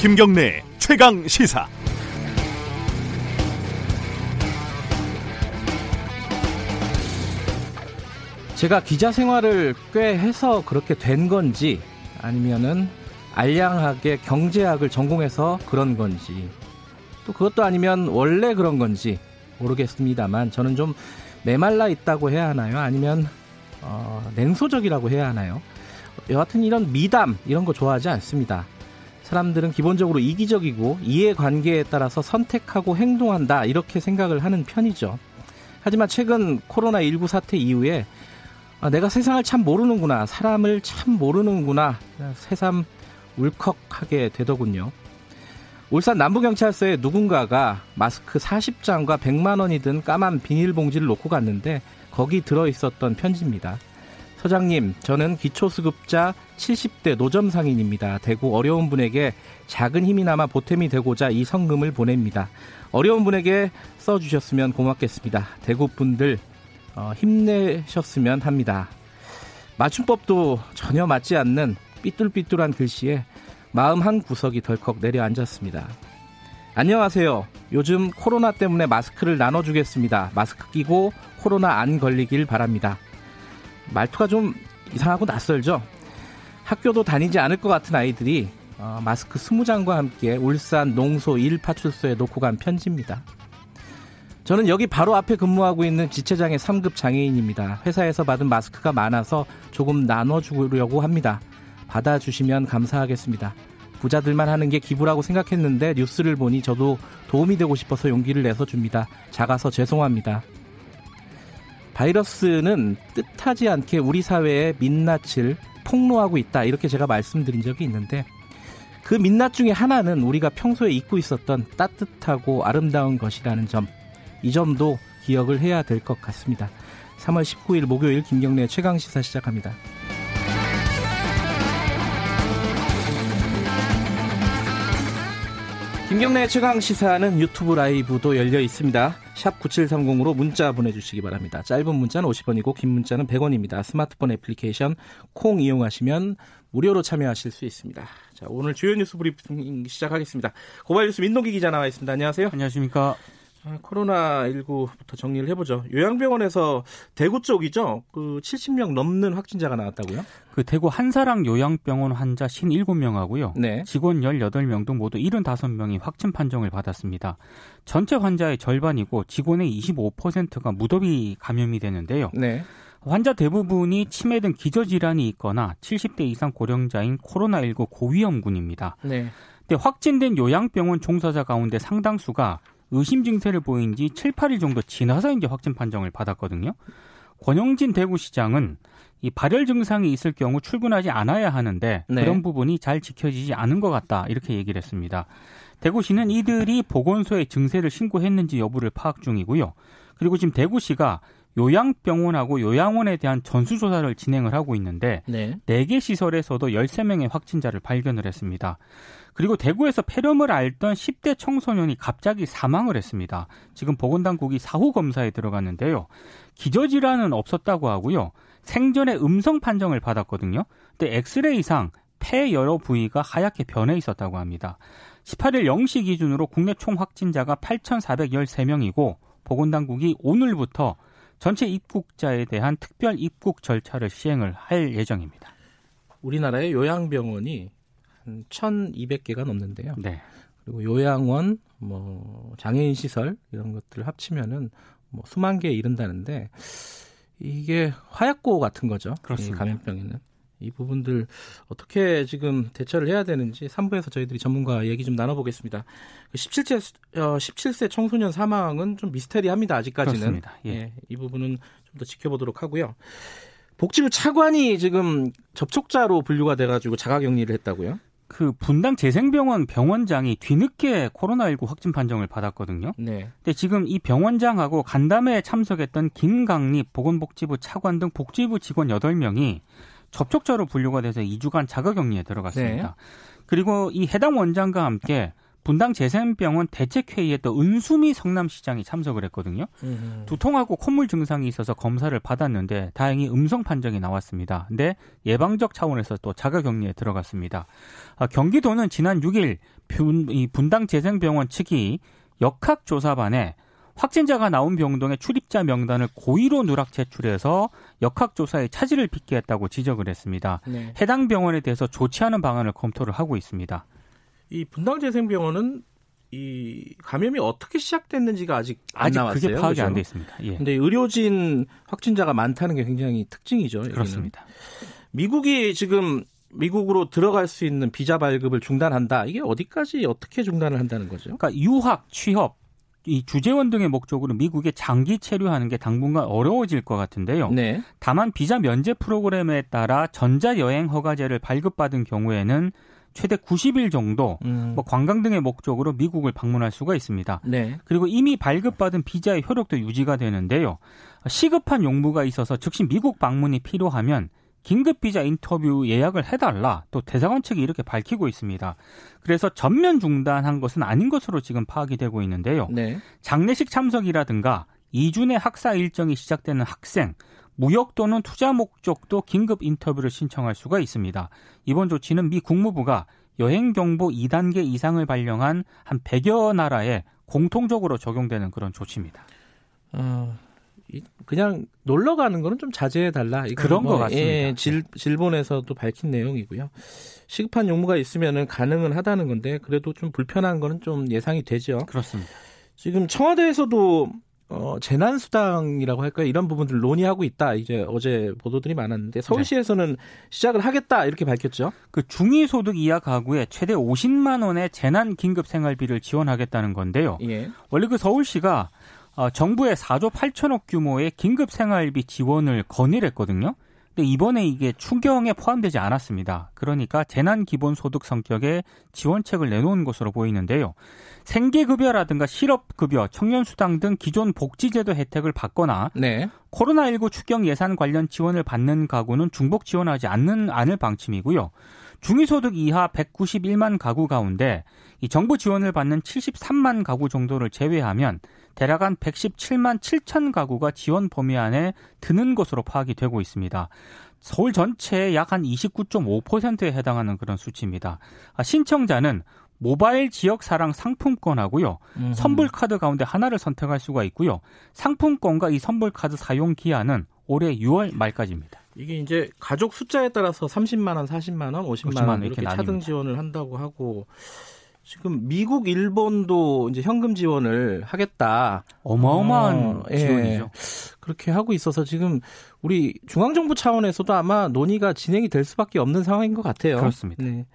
김경래 최강 시사. 제가 기자 생활을 꽤 해서 그렇게 된 건지 아니면은 알량하게 경제학을 전공해서 그런 건지 또 그것도 아니면 원래 그런 건지 모르겠습니다만 저는 좀 메말라 있다고 해야 하나요? 아니면 어, 냉소적이라고 해야 하나요? 여하튼 이런 미담 이런 거 좋아하지 않습니다. 사람들은 기본적으로 이기적이고 이해관계에 따라서 선택하고 행동한다 이렇게 생각을 하는 편이죠. 하지만 최근 코로나19 사태 이후에 아, 내가 세상을 참 모르는구나 사람을 참 모르는구나 새삼 울컥하게 되더군요. 울산 남부경찰서에 누군가가 마스크 40장과 100만 원이 든 까만 비닐봉지를 놓고 갔는데 거기 들어 있었던 편지입니다. 서장님, 저는 기초수급자 70대 노점상인입니다. 대구 어려운 분에게 작은 힘이나마 보탬이 되고자 이 성금을 보냅니다. 어려운 분에게 써주셨으면 고맙겠습니다. 대구 분들 어, 힘내셨으면 합니다. 맞춤법도 전혀 맞지 않는 삐뚤삐뚤한 글씨에 마음 한 구석이 덜컥 내려앉았습니다. 안녕하세요. 요즘 코로나 때문에 마스크를 나눠주겠습니다. 마스크 끼고 코로나 안 걸리길 바랍니다. 말투가 좀 이상하고 낯설죠? 학교도 다니지 않을 것 같은 아이들이 어, 마스크 20장과 함께 울산 농소 1파출소에 놓고 간 편지입니다. 저는 여기 바로 앞에 근무하고 있는 지체장의 3급 장애인입니다. 회사에서 받은 마스크가 많아서 조금 나눠주려고 합니다. 받아주시면 감사하겠습니다. 부자들만 하는 게 기부라고 생각했는데 뉴스를 보니 저도 도움이 되고 싶어서 용기를 내서 줍니다. 작아서 죄송합니다. 바이러스는 뜻하지 않게 우리 사회에 민낯을 폭로하고 있다. 이렇게 제가 말씀드린 적이 있는데 그 민낯 중에 하나는 우리가 평소에 잊고 있었던 따뜻하고 아름다운 것이라는 점. 이 점도 기억을 해야 될 것 같습니다. 3월 19일 목요일 김경래 최강 시사 시작합니다. 김경래 최강 시사는 유튜브 라이브도 열려 있습니다. 샵 9730으로 문자 보내주시기 바랍니다. 짧은 문자는 50원이고 긴 문자는 100원입니다. 스마트폰 애플리케이션 콩 이용하시면 무료로 참여하실 수 있습니다. 자, 오늘 주요 뉴스 브리핑 시작하겠습니다. 고발 뉴스 민동기 기자 나와 있습니다. 안녕하세요. 안녕하십니까. 아, 코로나19부터 정리를 해보죠. 요양병원에서 대구 쪽이죠. 그 70명 넘는 확진자가 나왔다고요? 그 대구 한사랑 요양병원 환자 57명하고요. 네. 직원 18명 등 모두 75명이 확진 판정을 받았습니다. 전체 환자의 절반이고 직원의 25%가 무더위 감염이 되는데요. 네. 환자 대부분이 치매 등 기저질환이 있거나 70대 이상 고령자인 코로나19 고위험군입니다. 네. 근데 확진된 요양병원 종사자 가운데 상당수가 의심 증세를 보인 지 7, 8일 정도 지나서 이제 확진 판정을 받았거든요. 권영진 대구시장은 이 발열 증상이 있을 경우 출근하지 않아야 하는데 네. 그런 부분이 잘 지켜지지 않은 것 같다 이렇게 얘기를 했습니다. 대구시는 이들이 보건소에 증세를 신고했는지 여부를 파악 중이고요. 그리고 지금 대구시가 요양병원하고 요양원에 대한 전수조사를 진행을 하고 있는데 네. 4개 시설에서도 13명의 확진자를 발견을 했습니다. 그리고 대구에서 폐렴을 앓던 10대 청소년이 갑자기 사망을 했습니다. 지금 보건당국이 사후 검사에 들어갔는데요. 기저질환은 없었다고 하고요. 생전에 음성 판정을 받았거든요. 근데 엑스레이상 폐 여러 부위가 하얗게 변해 있었다고 합니다. 18일 0시 기준으로 국내 총 확진자가 8,413명이고 보건당국이 오늘부터 전체 입국자에 대한 특별 입국 절차를 시행을 할 예정입니다. 우리나라의 요양병원이 한 1,200개가 넘는데요. 네. 그리고 요양원, 뭐 장애인 시설 이런 것들을 합치면은 뭐 수만 개에 이른다는데 이게 화약고 같은 거죠. 그렇습니다. 이 감염병에는. 이 부분들 어떻게 지금 대처를 해야 되는지 3부에서 저희들이 전문가 얘기 좀 나눠보겠습니다. 17세, 어, 17세 청소년 사망은 좀 미스테리합니다. 아직까지는. 그렇습니다. 예. 예, 이 부분은 좀 더 지켜보도록 하고요. 복지부 차관이 지금 접촉자로 분류가 돼가지고 자가격리를 했다고요? 그 분당 재생병원 병원장이 뒤늦게 코로나19 확진 판정을 받았거든요. 네. 근데 지금 이 병원장하고 간담회에 참석했던 김강립 보건복지부 차관 등 복지부 직원 8명이 접촉자로 분류가 돼서 2주간 자가격리에 들어갔습니다. 네. 그리고 이 해당 원장과 함께 분당 재생병원 대책회의에 또 은수미 성남시장이 참석을 했거든요. 음. 두통하고 콧물 증상이 있어서 검사를 받았는데 다행히 음성 판정이 나왔습니다. 근데 예방적 차원에서 또 자가격리에 들어갔습니다. 아, 경기도는 지난 6일 분당 재생병원 측이 역학조사반에 확진자가 나온 병동의 출입자 명단을 고의로 누락 제출해서 역학조사에 차질을 빚게 했다고 지적을 했습니다. 네. 해당 병원에 대해서 조치하는 방안을 검토를 하고 있습니다. 이 분당재생병원은 이 감염이 어떻게 시작됐는지가 아직 안 아직 나왔어요. 그게 파악이 안돼 있습니다. 예. 근데 의료진 확진자가 많다는 게 굉장히 특징이죠. 여기는. 그렇습니다. 미국이 지금 미국으로 들어갈 수 있는 비자 발급을 중단한다. 이게 어디까지 어떻게 중단을 한다는 거죠? 그러니까 유학, 취업, 이 주재원 등의 목적으로 미국에 장기 체류하는 게 당분간 어려워질 것 같은데요. 네. 다만 비자 면제 프로그램에 따라 전자 여행 허가제를 발급받은 경우에는 최대 90일 정도 음. 뭐 관광 등의 목적으로 미국을 방문할 수가 있습니다. 네. 그리고 이미 발급받은 비자의 효력도 유지가 되는데요. 시급한 용무가 있어서 즉시 미국 방문이 필요하면 긴급 비자 인터뷰 예약을 해달라 또 대사관 측이 이렇게 밝히고 있습니다. 그래서 전면 중단한 것은 아닌 것으로 지금 파악이 되고 있는데요. 네. 장례식 참석이라든가 이준의 학사 일정이 시작되는 학생, 무역 또는 투자 목적도 긴급 인터뷰를 신청할 수가 있습니다. 이번 조치는 미 국무부가 여행 경보 2단계 이상을 발령한 한 100여 나라에 공통적으로 적용되는 그런 조치입니다. 어, 그냥 놀러 가는 거는 좀 자제해 달라. 그런 뭐, 것 같습니다. 예, 질, 질본에서도 밝힌 내용이고요. 시급한 용무가 있으면은 가능은 하다는 건데 그래도 좀 불편한 거는 좀 예상이 되죠. 그렇습니다. 지금 청와대에서도 어, 재난수당이라고 할까요? 이런 부분들 논의하고 있다. 이제 어제 보도들이 많았는데 서울시에서는 네. 시작을 하겠다 이렇게 밝혔죠. 그 중위소득 이하 가구에 최대 50만 원의 재난 긴급 생활비를 지원하겠다는 건데요. 예. 원래 그 서울시가 어, 정부의 4조 8천억 규모의 긴급 생활비 지원을 건의했거든요. 이번에 이게 추경에 포함되지 않았습니다. 그러니까 재난 기본 소득 성격의 지원책을 내놓은 것으로 보이는데요. 생계급여라든가 실업급여, 청년수당 등 기존 복지제도 혜택을 받거나 네. 코로나19 추경 예산 관련 지원을 받는 가구는 중복 지원하지 않는 않을 방침이고요. 중위소득 이하 191만 가구 가운데 이 정부 지원을 받는 73만 가구 정도를 제외하면 대략 한 117만 7천 가구가 지원 범위 안에 드는 것으로 파악이 되고 있습니다. 서울 전체의 약 한 29.5%에 해당하는 그런 수치입니다. 아, 신청자는 모바일 지역 사랑 상품권하고요. 음흠. 선불 카드 가운데 하나를 선택할 수가 있고요. 상품권과 이 선불 카드 사용 기한은 올해 6월 말까지입니다. 이게 이제 가족 숫자에 따라서 30만 원, 40만 원, 50만, 50만 원 이렇게, 이렇게 차등 지원을 한다고 하고 지금 미국, 일본도 이제 현금 지원을 하겠다. 어마어마한 어, 예. 지원이죠. 그렇게 하고 있어서 지금 우리 중앙정부 차원에서도 아마 논의가 진행이 될 수밖에 없는 상황인 것 같아요. 그렇습니다. 네.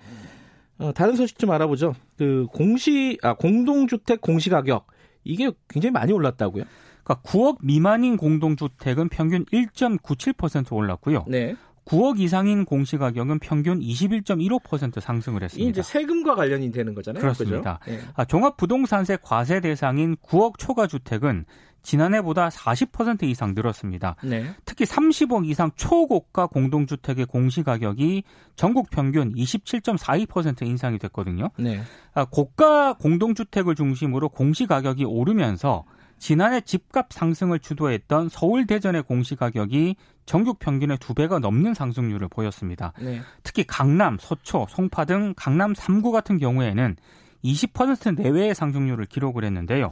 어, 다른 소식 좀 알아보죠. 그 공시, 아, 공동주택 공시 가격. 이게 굉장히 많이 올랐다고요? 그러니까 9억 미만인 공동주택은 평균 1.97% 올랐고요. 네. 9억 이상인 공시 가격은 평균 21.15% 상승을 했습니다. 이제 세금과 관련이 되는 거잖아요. 그렇습니다. 네. 아, 종합부동산세 과세 대상인 9억 초과 주택은 지난해보다 40% 이상 늘었습니다. 네. 특히 30억 이상 초고가 공동주택의 공시가격이 전국 평균 27.42% 인상이 됐거든요. 네. 아, 고가 공동주택을 중심으로 공시가격이 오르면서 지난해 집값 상승을 주도했던 서울 대전의 공시 가격이 전국 평균의 두 배가 넘는 상승률을 보였습니다. 네. 특히 강남, 서초, 송파 등 강남 3구 같은 경우에는 20% 내외의 상승률을 기록을 했는데요.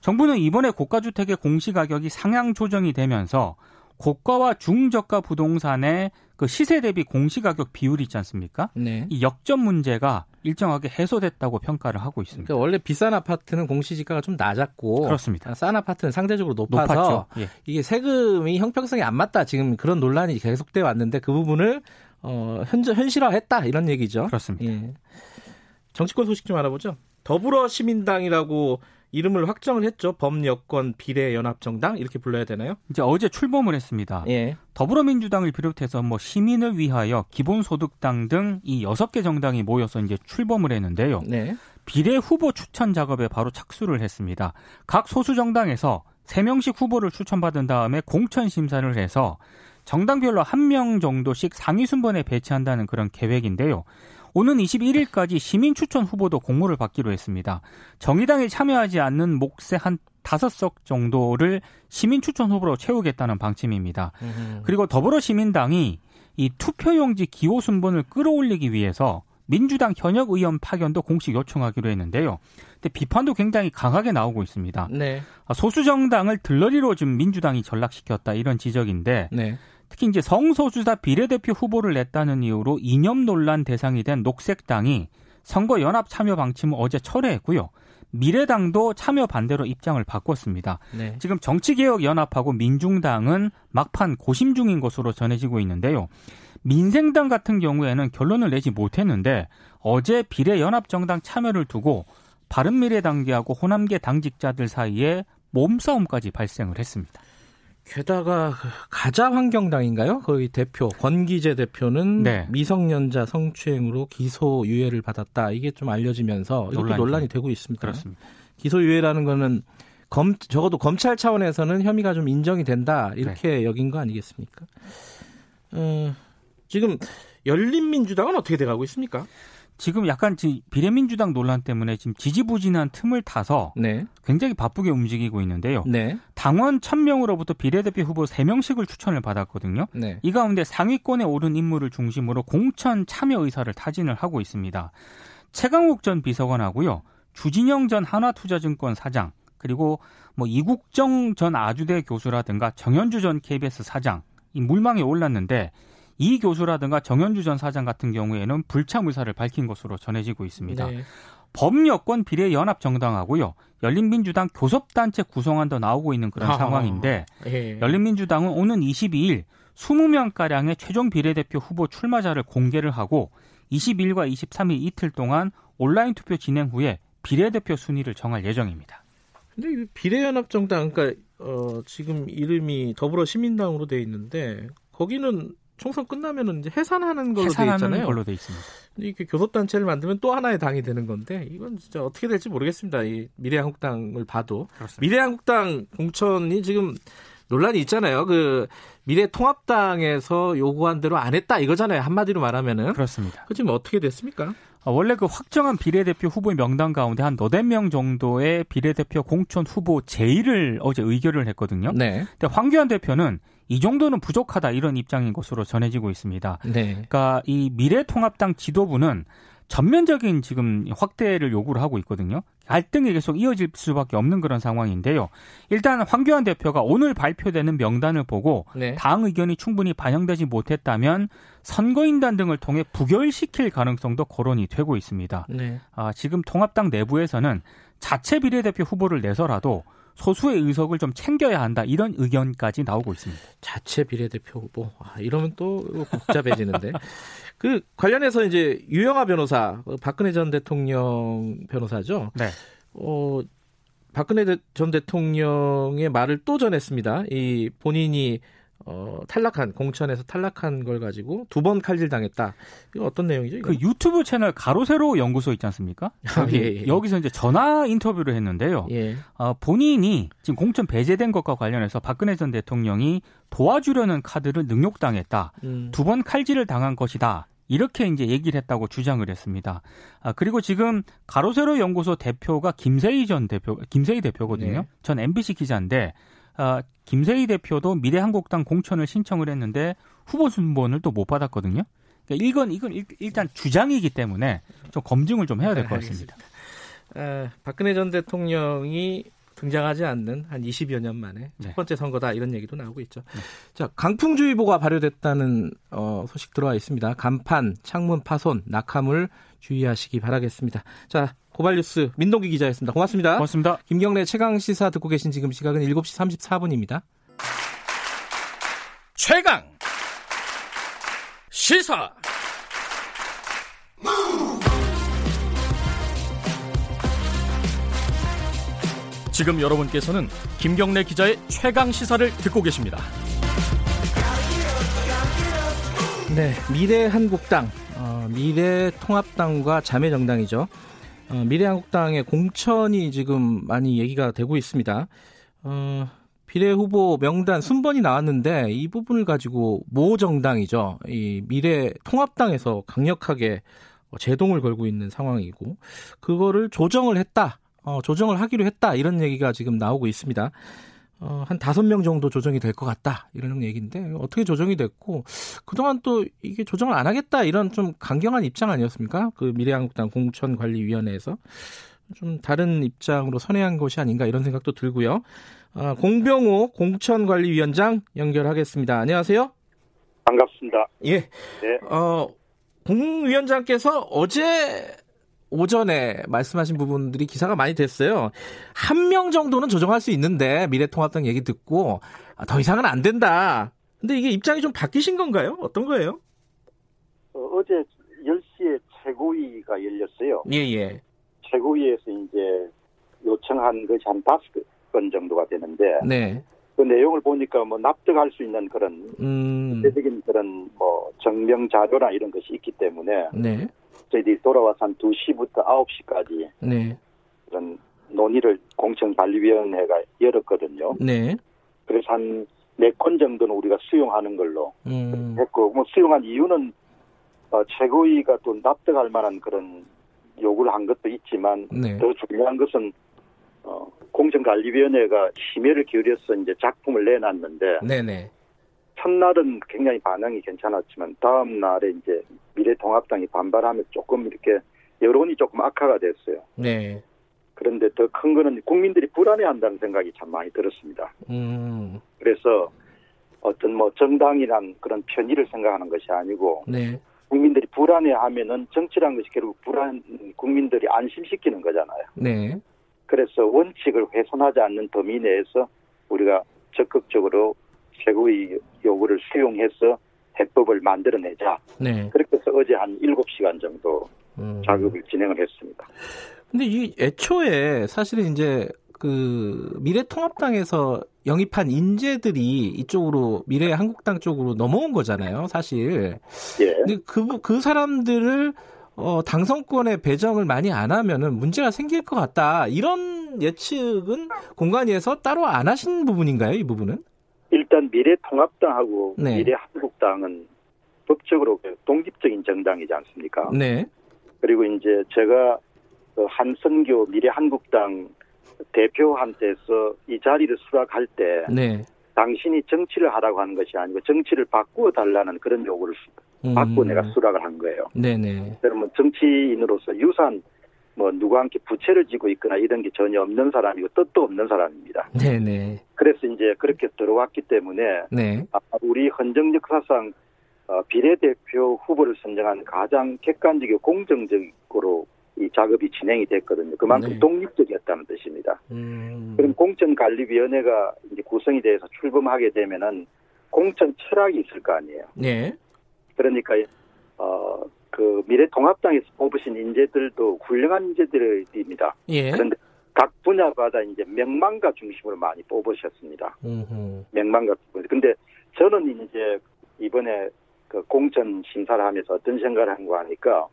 정부는 이번에 고가주택의 공시 가격이 상향 조정이 되면서 고가와 중저가 부동산의 그 시세 대비 공시 가격 비율이 있지 않습니까? 네. 이 역전 문제가 일정하게 해소됐다고 평가를 하고 있습니다. 그러니까 원래 비싼 아파트는 공시지가가 좀 낮았고 그렇습니다. 싼 아파트는 상대적으로 높아서 예. 이게 세금이 형평성이 안 맞다 지금 그런 논란이 계속돼 왔는데 그 부분을 어, 현, 현실화했다 이런 얘기죠. 그렇습니다. 예. 정치권 소식 좀 알아보죠. 더불어시민당이라고 이름을 확정을 했죠. 범여권 비례연합정당 이렇게 불러야 되나요? 이제 어제 출범을 했습니다. 예. 더불어민주당을 비롯해서 뭐 시민을 위하여 기본소득당 등 이 여섯 개 정당이 모여서 이제 출범을 했는데요. 네. 비례 후보 추천 작업에 바로 착수를 했습니다. 각 소수 정당에서 3명씩 후보를 추천받은 다음에 공천 심사를 해서 정당별로 한 명 정도씩 상위 순번에 배치한다는 그런 계획인데요. 오는 21일까지 시민 추천 후보도 공모를 받기로 했습니다. 정의당에 참여하지 않는 몫의 한 다섯 석 정도를 시민 추천 후보로 채우겠다는 방침입니다. 음. 그리고 더불어시민당이 이 투표용지 기호 순번을 끌어올리기 위해서 민주당 현역 의원 파견도 공식 요청하기로 했는데요. 근데 비판도 굉장히 강하게 나오고 있습니다. 네. 소수 정당을 들러리로 좀 민주당이 전락시켰다 이런 지적인데 네. 특히 이제 성소수자 비례대표 후보를 냈다는 이유로 이념 논란 대상이 된 녹색당이 선거 연합 참여 방침을 어제 철회했고요. 미래당도 참여 반대로 입장을 바꿨습니다. 네. 지금 정치개혁연합하고 민중당은 막판 고심 중인 것으로 전해지고 있는데요. 민생당 같은 경우에는 결론을 내지 못했는데 어제 비례연합정당 참여를 두고 바른미래당계하고 호남계 당직자들 사이에 몸싸움까지 발생을 했습니다. 게다가 그 가자 환경당인가요? 거의 대표 권기재 대표는 네. 미성년자 성추행으로 기소 유예를 받았다. 이게 좀 알려지면서 논란이, 논란이 되고 있습니다. 그렇습니다. 기소 유예라는 거는 검 적어도 검찰 차원에서는 혐의가 좀 인정이 된다 이렇게 네. 여긴 거 아니겠습니까? 어, 지금 열린민주당은 어떻게 돼가고 있습니까? 지금 약간 비례민주당 논란 때문에 지금 지지부진한 틈을 타서 네. 굉장히 바쁘게 움직이고 있는데요. 네. 당원 1000명으로부터 비례대표 후보 3명씩을 추천을 받았거든요. 네. 이 가운데 상위권에 오른 인물을 중심으로 공천 참여 의사를 타진을 하고 있습니다. 최강욱 전 비서관하고요. 주진영 전 하나투자증권 사장 그리고 뭐 이국정 전 아주대 교수라든가 정현주 전 KBS 사장 이 물망에 올랐는데 이 교수라든가 정현주 전 사장 같은 경우에는 불참 의사를 밝힌 것으로 전해지고 있습니다. 네. 범여권 비례연합 정당하고요. 열린민주당 교섭단체 구성안도 나오고 있는 그런 아, 상황인데 예. 열린민주당은 오는 22일 20명가량의 최종 비례대표 후보 출마자를 공개를 하고 22일과 23일 이틀 동안 온라인 투표 진행 후에 비례대표 순위를 정할 예정입니다. 근데 비례연합 정당 그러니까 어, 지금 이름이 더불어시민당으로 돼 있는데 거기는 총선 끝나면은 이제 해산하는 걸로 돼 있잖아요. 걸로 돼 있습니다. 이렇게 교섭단체를 만들면 또 하나의 당이 되는 건데 이건 진짜 어떻게 될지 모르겠습니다. 이 미래한국당을 봐도 그렇습니다. 미래한국당 공천이 지금 논란이 있잖아요. 그 미래통합당에서 요구한 대로 안 했다 이거잖아요. 한마디로 말하면은 그렇습니다. 그 지금 어떻게 됐습니까? 아, 원래 그 확정한 비례대표 후보의 명단 가운데 한 너댓 명 정도의 비례대표 공천 후보 제의를 어제 의결을 했거든요. 네. 근데 황교안 대표는 이 정도는 부족하다 이런 입장인 것으로 전해지고 있습니다. 네. 그러니까 이 미래통합당 지도부는 전면적인 지금 확대를 요구를 하고 있거든요. 갈등이 계속 이어질 수밖에 없는 그런 상황인데요. 일단 황교안 대표가 오늘 발표되는 명단을 보고 네. 당 의견이 충분히 반영되지 못했다면 선거인단 등을 통해 부결시킬 가능성도 거론이 되고 있습니다. 네. 아, 지금 통합당 내부에서는 자체 비례대표 후보를 내서라도 소수의 의석을 좀 챙겨야 한다 이런 의견까지 나오고 있습니다. 자체 비례대표 후보 아, 이러면 또 복잡해지는데 그 관련해서 이제 유영아 변호사 박근혜 전 대통령 변호사죠. 네. 어 박근혜 전 대통령의 말을 또 전했습니다. 이 본인이 어, 탈락한 공천에서 탈락한 걸 가지고 두 번 칼질 당했다. 이거 어떤 내용이죠? 이거? 그 유튜브 채널 가로세로 연구소 있지 않습니까? 아, 예, 예. 여기서 이제 전화 인터뷰를 했는데요. 예. 어, 본인이 지금 공천 배제된 것과 관련해서 박근혜 전 대통령이 도와주려는 카드를 능욕당했다. 음. 두번 칼질을 당한 것이다. 이렇게 이제 얘기를 했다고 주장을 했습니다. 아, 그리고 지금 가로세로 연구소 대표가 김세희 전 대표, 김세희 대표거든요. 네. 전 MBC 기자인데 아, 김세희 대표도 미래한국당 공천을 신청을 했는데 후보 순번을 또 못 받았거든요. 그러니까 이건 이건 일단 주장이기 때문에 좀 검증을 좀 해야 될 것 같습니다. 아, 박근혜 전 대통령이 등장하지 않는 한 20여 년 만에 네. 첫 번째 선거다 이런 얘기도 나오고 있죠. 네. 자, 강풍주의보가 발효됐다는 어, 소식 들어와 있습니다. 간판, 창문 파손, 낙하물 주의하시기 바라겠습니다. 자, 고발뉴스 민동기 기자였습니다. 고맙습니다. 고맙습니다. 김경래 최강 시사 듣고 계신 지금 시각은 7시 34분입니다. 최강 시사 지금 여러분께서는 김경래 기자의 최강 시사를 듣고 계십니다. 네, 미래 한국당, 어, 미래 통합당과 자매 정당이죠. 어, 미래한국당의 공천이 지금 많이 얘기가 되고 있습니다. 어, 비례 후보 명단 순번이 나왔는데 이 부분을 가지고 모 정당이죠. 이 미래 통합당에서 강력하게 제동을 걸고 있는 상황이고 그거를 조정을 했다. 어, 조정을 하기로 했다. 이런 얘기가 지금 나오고 있습니다. 어, 한 다섯 명 정도 조정이 될 것 같다. 이런 얘기인데 어떻게 조정이 됐고 그동안 또 이게 조정을 안 하겠다. 이런 좀 강경한 입장 아니었습니까? 그 미래한국당 공천관리위원회에서 좀 다른 입장으로 선회한 것이 아닌가 이런 생각도 들고요. 아, 공병호 공천관리위원장 연결하겠습니다. 안녕하세요. 반갑습니다. 예. 네. 어, 공 위원장께서 어제 오전에 말씀하신 부분들이 기사가 많이 됐어요. 한 명 정도는 조정할 수 있는데 미래통합당 얘기 듣고 아, 더 이상은 안 된다. 근데 이게 입장이 좀 바뀌신 건가요? 어떤 거예요? 어, 제 10시에 최고위가 열렸어요. 예, 예. 최고위에서 이제 요청한 것이 한 다섯 건 정도가 되는데 네. 그 내용을 보니까 뭐 납득할 수 있는 그런 음. 구체적인 그런 뭐 증명 자료나 이런 것이 있기 때문에 네. 저희들이 돌아와서 한 2시부터 9시까지 네. 그런 논의를 공천관리위원회가 열었거든요. 네. 그래서 한 네 건 정도는 우리가 수용하는 걸로 음. 했고 뭐 수용한 이유는 어, 최고위가 또 납득할 만한 그런 요구를 한 것도 있지만 네. 더 중요한 것은 어, 공정관리위원회가 심혈을 기울여서 이제 작품을 내놨는데 네네. 첫날은 굉장히 반응이 괜찮았지만 다음 날에 이제 미래통합당이 반발하면 조금 이렇게 여론이 조금 악화가 됐어요. 네. 그런데 더 큰 거는 국민들이 불안해한다는 생각이 참 많이 들었습니다. 음. 그래서 어떤 뭐 정당이란 그런 편의를 생각하는 것이 아니고 네. 국민들이 불안해하면은 정치란 것이 결국 불안 국민들이 안심시키는 거잖아요. 네. 그래서 원칙을 훼손하지 않는 범위 내에서 우리가 적극적으로 최고의 요구를 수용해서 해법을 만들어내자. 네. 그렇게 해서 어제 한 7시간 정도 음. 작업을 진행을 했습니다. 근데 이 애초에 사실은 이제 그 미래통합당에서 영입한 인재들이 이쪽으로 미래 한국당 쪽으로 넘어온 거잖아요, 사실. 예. 근데 그, 그 사람들을 어, 당선권에 배정을 많이 안 하면은 문제가 생길 것 같다. 이런 예측은 공간위에서 따로 안 하신 부분인가요, 이 부분은? 일단 미래통합당하고 네. 미래한국당은 법적으로 그 독립적인 정당이지 않습니까? 네. 그리고 이제 제가 그 한선교 미래한국당 대표한테서 이 자리를 수락할 때 네. 당신이 정치를 하라고 하는 것이 아니고 정치를 바꾸어 달라는 그런 요구를 음. 받고 내가 수락을 한 거예요. 네네. 그러면 정치인으로서 유산 뭐 누구와 함께 부채를 지고 있거나 이런 게 전혀 없는 사람이고 뜻도 없는 사람입니다. 네네. 그래서 이제 그렇게 들어왔기 때문에 네. 아, 우리 헌정 역사상 어, 비례대표 후보를 선정한 가장 객관적이고 공정적으로 이 작업이 진행이 됐거든요. 그만큼 네. 독립적이었다는 뜻입니다. 음. 그럼 공천관리위원회가 이제 구성이 돼서 출범하게 되면은 공천 철학이 있을 거 아니에요. 네. 그러니까 어, 그 미래통합당에서 뽑으신 인재들도 훌륭한 인재들입니다. 예. 그런데 각 분야마다 이제 명망가 중심으로 많이 뽑으셨습니다. 음흠. 명망가. 근데 저는 이제 이번에 그 공천 심사를 하면서 어떤 생각을 한 거 하니까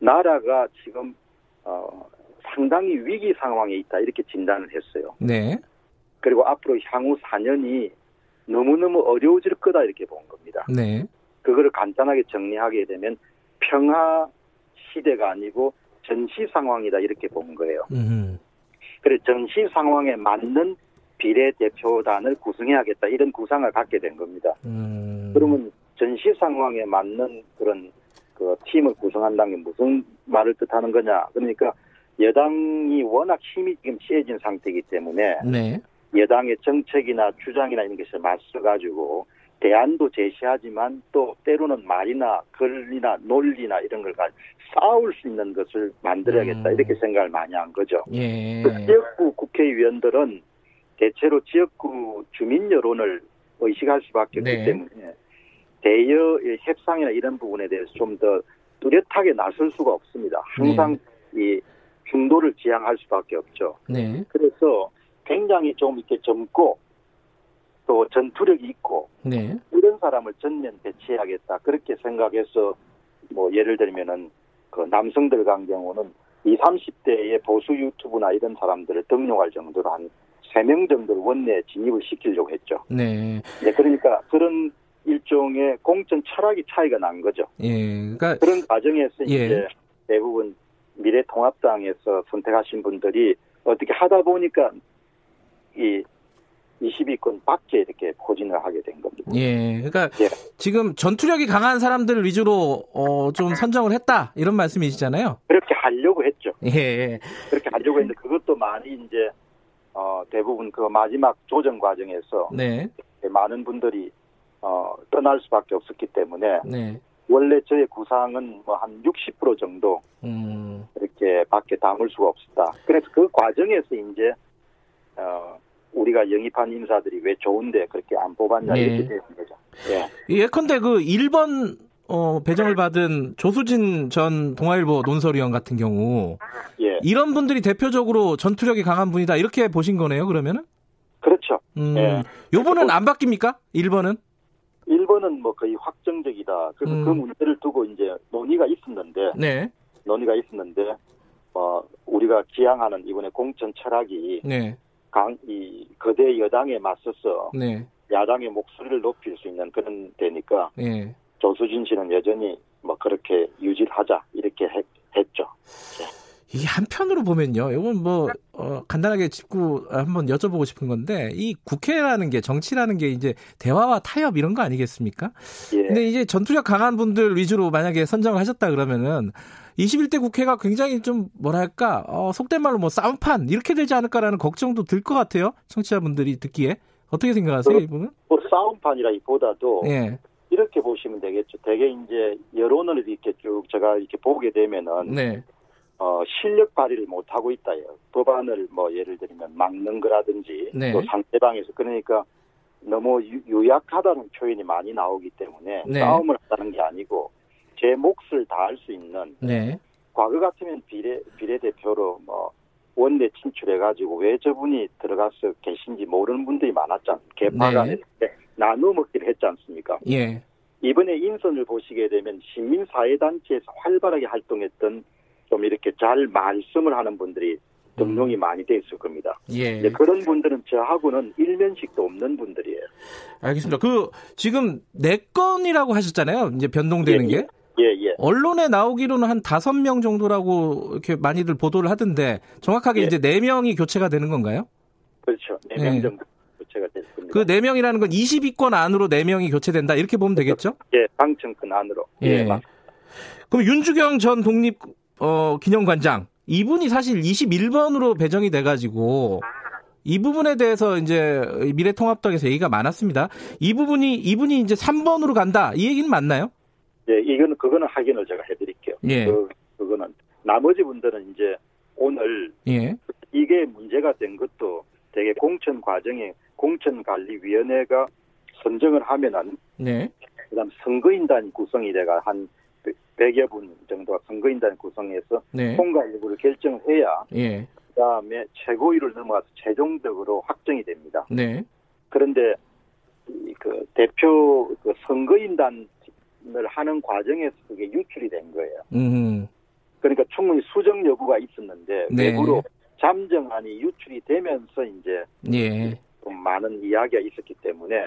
나라가 지금 어, 상당히 위기 상황에 있다 이렇게 진단을 했어요. 네. 그리고 앞으로 향후 4년이 너무너무 어려워질 거다 이렇게 본 겁니다. 네. 그거를 간단하게 정리하게 되면 평화 시대가 아니고 전시 상황이다 이렇게 본 거예요. 음. 그래 전시 상황에 맞는 비례대표단을 구성해야겠다 이런 구상을 갖게 된 겁니다. 음. 그러면 전시 상황에 맞는 그런 그 팀을 구성한다는 게 무슨 말을 뜻하는 거냐? 그러니까 여당이 워낙 힘이 지금 세진 상태이기 때문에 네. 여당의 정책이나 주장이나 이런 것을 맞서 가지고 대안도 제시하지만 또 때로는 말이나 글이나 논리나 이런 걸 가지고 싸울 수 있는 것을 만들어야겠다 음. 이렇게 생각을 많이 한 거죠. 예. 그 지역구 국회의원들은 대체로 지역구 주민 여론을 의식할 수밖에 없기 네. 때문에 대여의 협상이나 이런 부분에 대해서 좀 더 뚜렷하게 나설 수가 없습니다. 항상 이 중도를 지향할 수밖에 없죠. 네. 그래서 굉장히 좀 이렇게 젊고 또 전투력이 있고 네. 이런 사람을 전면 배치해야겠다 그렇게 생각해서 뭐 예를 들면은 그 남성들 같은 경우는 20, 30대의 보수 유튜브나 이런 사람들을 등용할 정도로 한세명 정도를 원내에 진입을 시키려고 했죠. 네. 네, 그러니까 그런 일종의 공천 철학이 차이가 난 거죠. 예. 그러니까 그런 과정에서 예. 이제 대부분 미래통합당에서 선택하신 분들이 어떻게 하다 보니까 이 20위권 밖에 이렇게 포진을 하게 된 겁니다. 예, 그러니까 예. 지금 전투력이 강한 사람들 위주로 어, 좀 선정을 했다 이런 말씀이시잖아요. 그렇게 하려고 했죠. 예, 그렇게 하려고 했는데 그것도 많이 이제 어, 대부분 그 마지막 조정 과정에서 네. 많은 분들이 어, 떠날 수밖에 없었기 때문에 네. 원래 저의 구상은 뭐 한 60% 정도 음. 이렇게 밖에 담을 수가 없었다. 그래서 그 과정에서 이제 어, 우리가 영입한 인사들이 왜 좋은데 그렇게 안 뽑았냐 네. 이렇게 되는 거죠. 예. 예컨대 그 1번 어, 배정을 받은 조수진 전 동아일보 논설위원 같은 경우 예. 이런 분들이 대표적으로 전투력이 강한 분이다 이렇게 보신 거네요 그러면은? 그렇죠. 음, 예. 요번은 안 바뀝니까? 1번은? 1번은 뭐 거의 확정적이다. 그래서 음. 그 문제를 두고 이제 논의가 있었는데 네. 논의가 있었는데 어, 우리가 지향하는 이번에 공천 철학이 네. 강, 이 거대 여당에 맞서서 네. 야당의 목소리를 높일 수 있는 그런 데니까 네. 조수진 씨는 여전히 뭐 그렇게 유지를 하자 이렇게 했, 죠 이 한편으로 보면요, 이건 뭐 어, 간단하게 짚고 한번 여쭤보고 싶은 건데 이 국회라는 게 정치라는 게 이제 대화와 타협 이런 거 아니겠습니까? 예. 근데 이제 전투력 강한 분들 위주로 만약에 선정을 하셨다 그러면은 21대 국회가 굉장히 좀 뭐랄까 어, 속된 말로 뭐 싸움판 이렇게 되지 않을까라는 걱정도 들 것 같아요. 청취자분들이 듣기에 어떻게 생각하세요, 이분은? 뭐 싸움판이라기보다도 예. 이렇게 보시면 되겠죠. 대개 이제 여론을 이렇게 쭉 제가 이렇게 보게 되면은 네. 어, 실력 발휘를 못 하고 있다요. 법안을 뭐 예를 들면 막는 거라든지 네. 또 상대방에서 그러니까 너무 유, 약하다는 표현이 많이 나오기 때문에 네. 싸움을 한다는 게 아니고 제 몫을 다할 수 있는 네. 과거 같으면 비례 비례대표로 뭐 원내 진출해가지고 왜 저분이 들어가서 계신지 모르는 분들이 많았지 않습니까? 개파가 네. 나누어 먹기를 했지 않습니까? 예. 이번에 인선을 보시게 되면 시민사회단체에서 활발하게 활동했던 좀 이렇게 잘 말씀을 하는 분들이 등록이 음. 많이 돼 있을 겁니다. 예. 그런 분들은 저하고는 일면식도 없는 분들이에요. 알겠습니다. 그 지금 네 건이라고 하셨잖아요. 이제 변동되는 예, 게. 예, 예. 언론에 나오기로는 한 다섯 명 정도라고 이렇게 많이들 보도를 하던데 정확하게 예. 이제 네 명이 교체가 되는 건가요? 그렇죠. 네명 예. 정도 교체가 됐습니다. 그 네 명이라는 건 20위권 안으로 네 명이 교체된다 이렇게 보면 되겠죠? 예, 방청권 안으로. 예. 예. 그럼 윤주경 전 독립 어, 기념관장 이분이 사실 21번으로 배정이 돼가지고 이 부분에 대해서 이제 미래통합당에서 얘기가 많았습니다. 이 부분이 이분이 이제 3번으로 간다 이 얘기는 맞나요? 예, 이거는 그거는 확인을 제가 해드릴게요. 예. 그, 그거는 나머지 분들은 이제 오늘 예. 이게 문제가 된 것도 되게 공천 과정에 공천관리위원회가 선정을 하면은 네. 그다음 선거인단 구성이 돼가 한 100여 분 정도가 선거인단 구성해서 네. 통과 일부를 결정해야 예. 그다음에 최고위를 넘어가서 최종적으로 확정이 됩니다. 네. 그런데 그 대표 그 선거인단을 하는 과정에서 그게 유출이 된 거예요. 음. 그러니까 충분히 수정 여부가 있었는데 네. 외부로 잠정안이 유출이 되면서 이제 예. 좀 많은 이야기가 있었기 때문에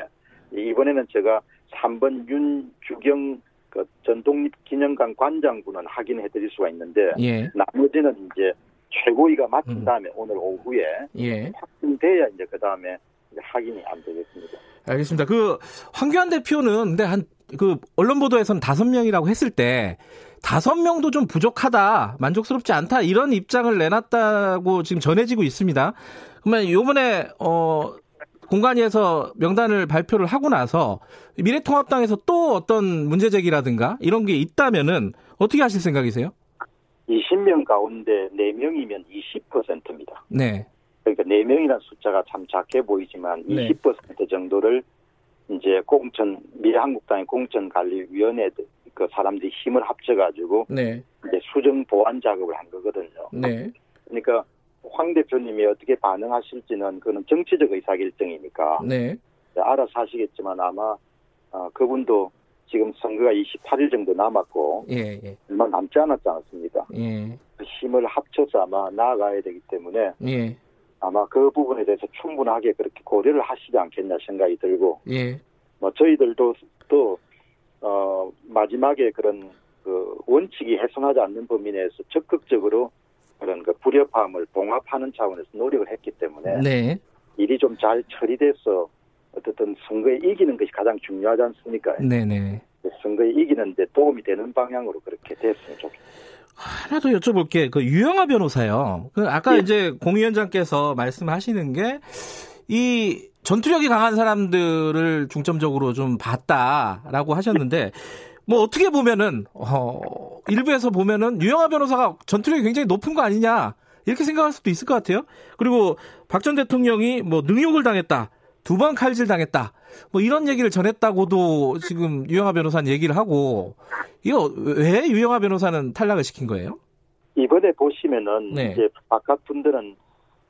이번에는 제가 3번 윤주경 그 전독립기념관 관장분은 확인해 드릴 수가 있는데 예. 나머지는 이제 최고위가 맡은 음. 다음에 음. 오늘 오후에 예. 확정돼야 이제 그 다음에 확인이 안 되겠습니다. 알겠습니다. 그 황교안 대표는 근데 한 그 언론 보도에서는 다섯 명이라고 했을 때 다섯 명도 좀 부족하다, 만족스럽지 않다 이런 입장을 내놨다고 지금 전해지고 있습니다. 그러면 요번에 어 공간위에서 명단을 발표를 하고 나서 미래통합당에서 또 어떤 문제 제기라든가 이런 게 있다면은 어떻게 하실 생각이세요? 20명 가운데 4명이면 20%입니다. 네. 그러니까 4명이라는 숫자가 참 작게 보이지만 네. 20% 정도를 이제 공천 미래한국당의 공천관리위원회 그 사람들이 힘을 합쳐가지고 네. 이제 수정 보완 작업을 한 거거든요. 네. 그러니까 황 대표님이 어떻게 반응하실지는 그는 정치적 의사결정이니까 네. 알아서 하시겠지만 아마 어, 그분도 지금 선거가 28일 정도 남았고 예, 예. 얼마 남지 않았지 않았습니까? 예. 그 힘을 합쳐서 아마 나아가야 되기 때문에 예. 아마 그 부분에 대해서 충분하게 그렇게 고려를 하시지 않겠냐 생각이 들고 예. 뭐 저희들도 또 어, 마지막에 그런 그 원칙이 훼손하지 않는 범위 내에서 적극적으로 그런 그 불협화음을 봉합하는 차원에서 노력을 했기 때문에 네. 일이 좀 잘 처리돼서 어떻든 선거에 이기는 것이 가장 중요하지 않습니까? 네네. 선거에 이기는데 도움이 되는 방향으로 그렇게 됐으면 좋겠습니다. 하나 더 여쭤볼게. 그 유영아 변호사요. 그 아까 예. 이제 공 위원장께서 말씀하시는 게 이 전투력이 강한 사람들을 중점적으로 좀 봤다라고 하셨는데 뭐 어떻게 보면은 어 일부에서 보면은 유영아 변호사가 전투력이 굉장히 높은 거 아니냐 이렇게 생각할 수도 있을 것 같아요. 그리고 박 전 대통령이 뭐 능욕을 당했다. 두 번 칼질 당했다. 뭐 이런 얘기를 전했다고도 지금 유영아 변호사는 얘기를 하고 이거 왜 유영아 변호사는 탈락을 시킨 거예요? 이번에 보시면은 네. 이제 바깥 분들은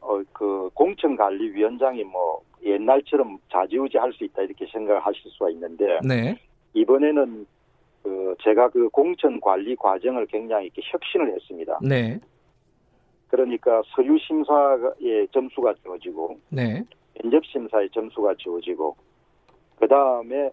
어 그 공천관리위원장이 뭐 옛날처럼 자지우지 할 수 있다 이렇게 생각하실 수가 있는데 네. 이번에는 그 제가 그 공천 관리 과정을 굉장히 이렇게 혁신을 했습니다. 네. 그러니까 서류 심사의 점수가 주어지고 네. 면접 심사의 점수가 주어지고 그 다음에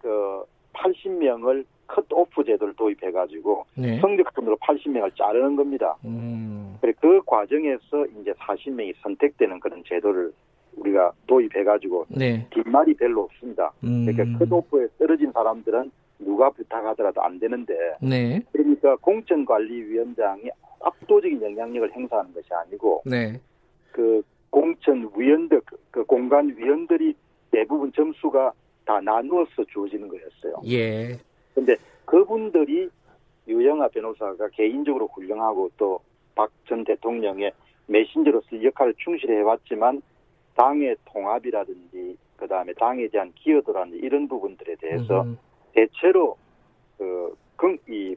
그 80명을 컷오프 제도를 도입해 가지고 네. 성적순으로 80명을 자르는 겁니다. 음. 그 과정에서 이제 40명이 선택되는 그런 제도를 우리가 도입해 가지고 네. 뒷말이 별로 없습니다. 음. 그러니까 컷오프에 떨어진 사람들은 누가 부탁하더라도 안 되는데 네. 그러니까 공천관리위원장이 압도적인 영향력을 행사하는 것이 아니고 네. 그 공천위원들 그 공간위원들이 대부분 점수가 다 나누어서 주어지는 거였어요. 예. 근데 그분들이 유영아 변호사가 개인적으로 훌륭하고 또 박 전 대통령의 메신저로서 역할을 충실해 왔지만 당의 통합이라든지 그 다음에 당에 대한 기여도라든지 이런 부분들에 대해서 음. 대체로 그, 이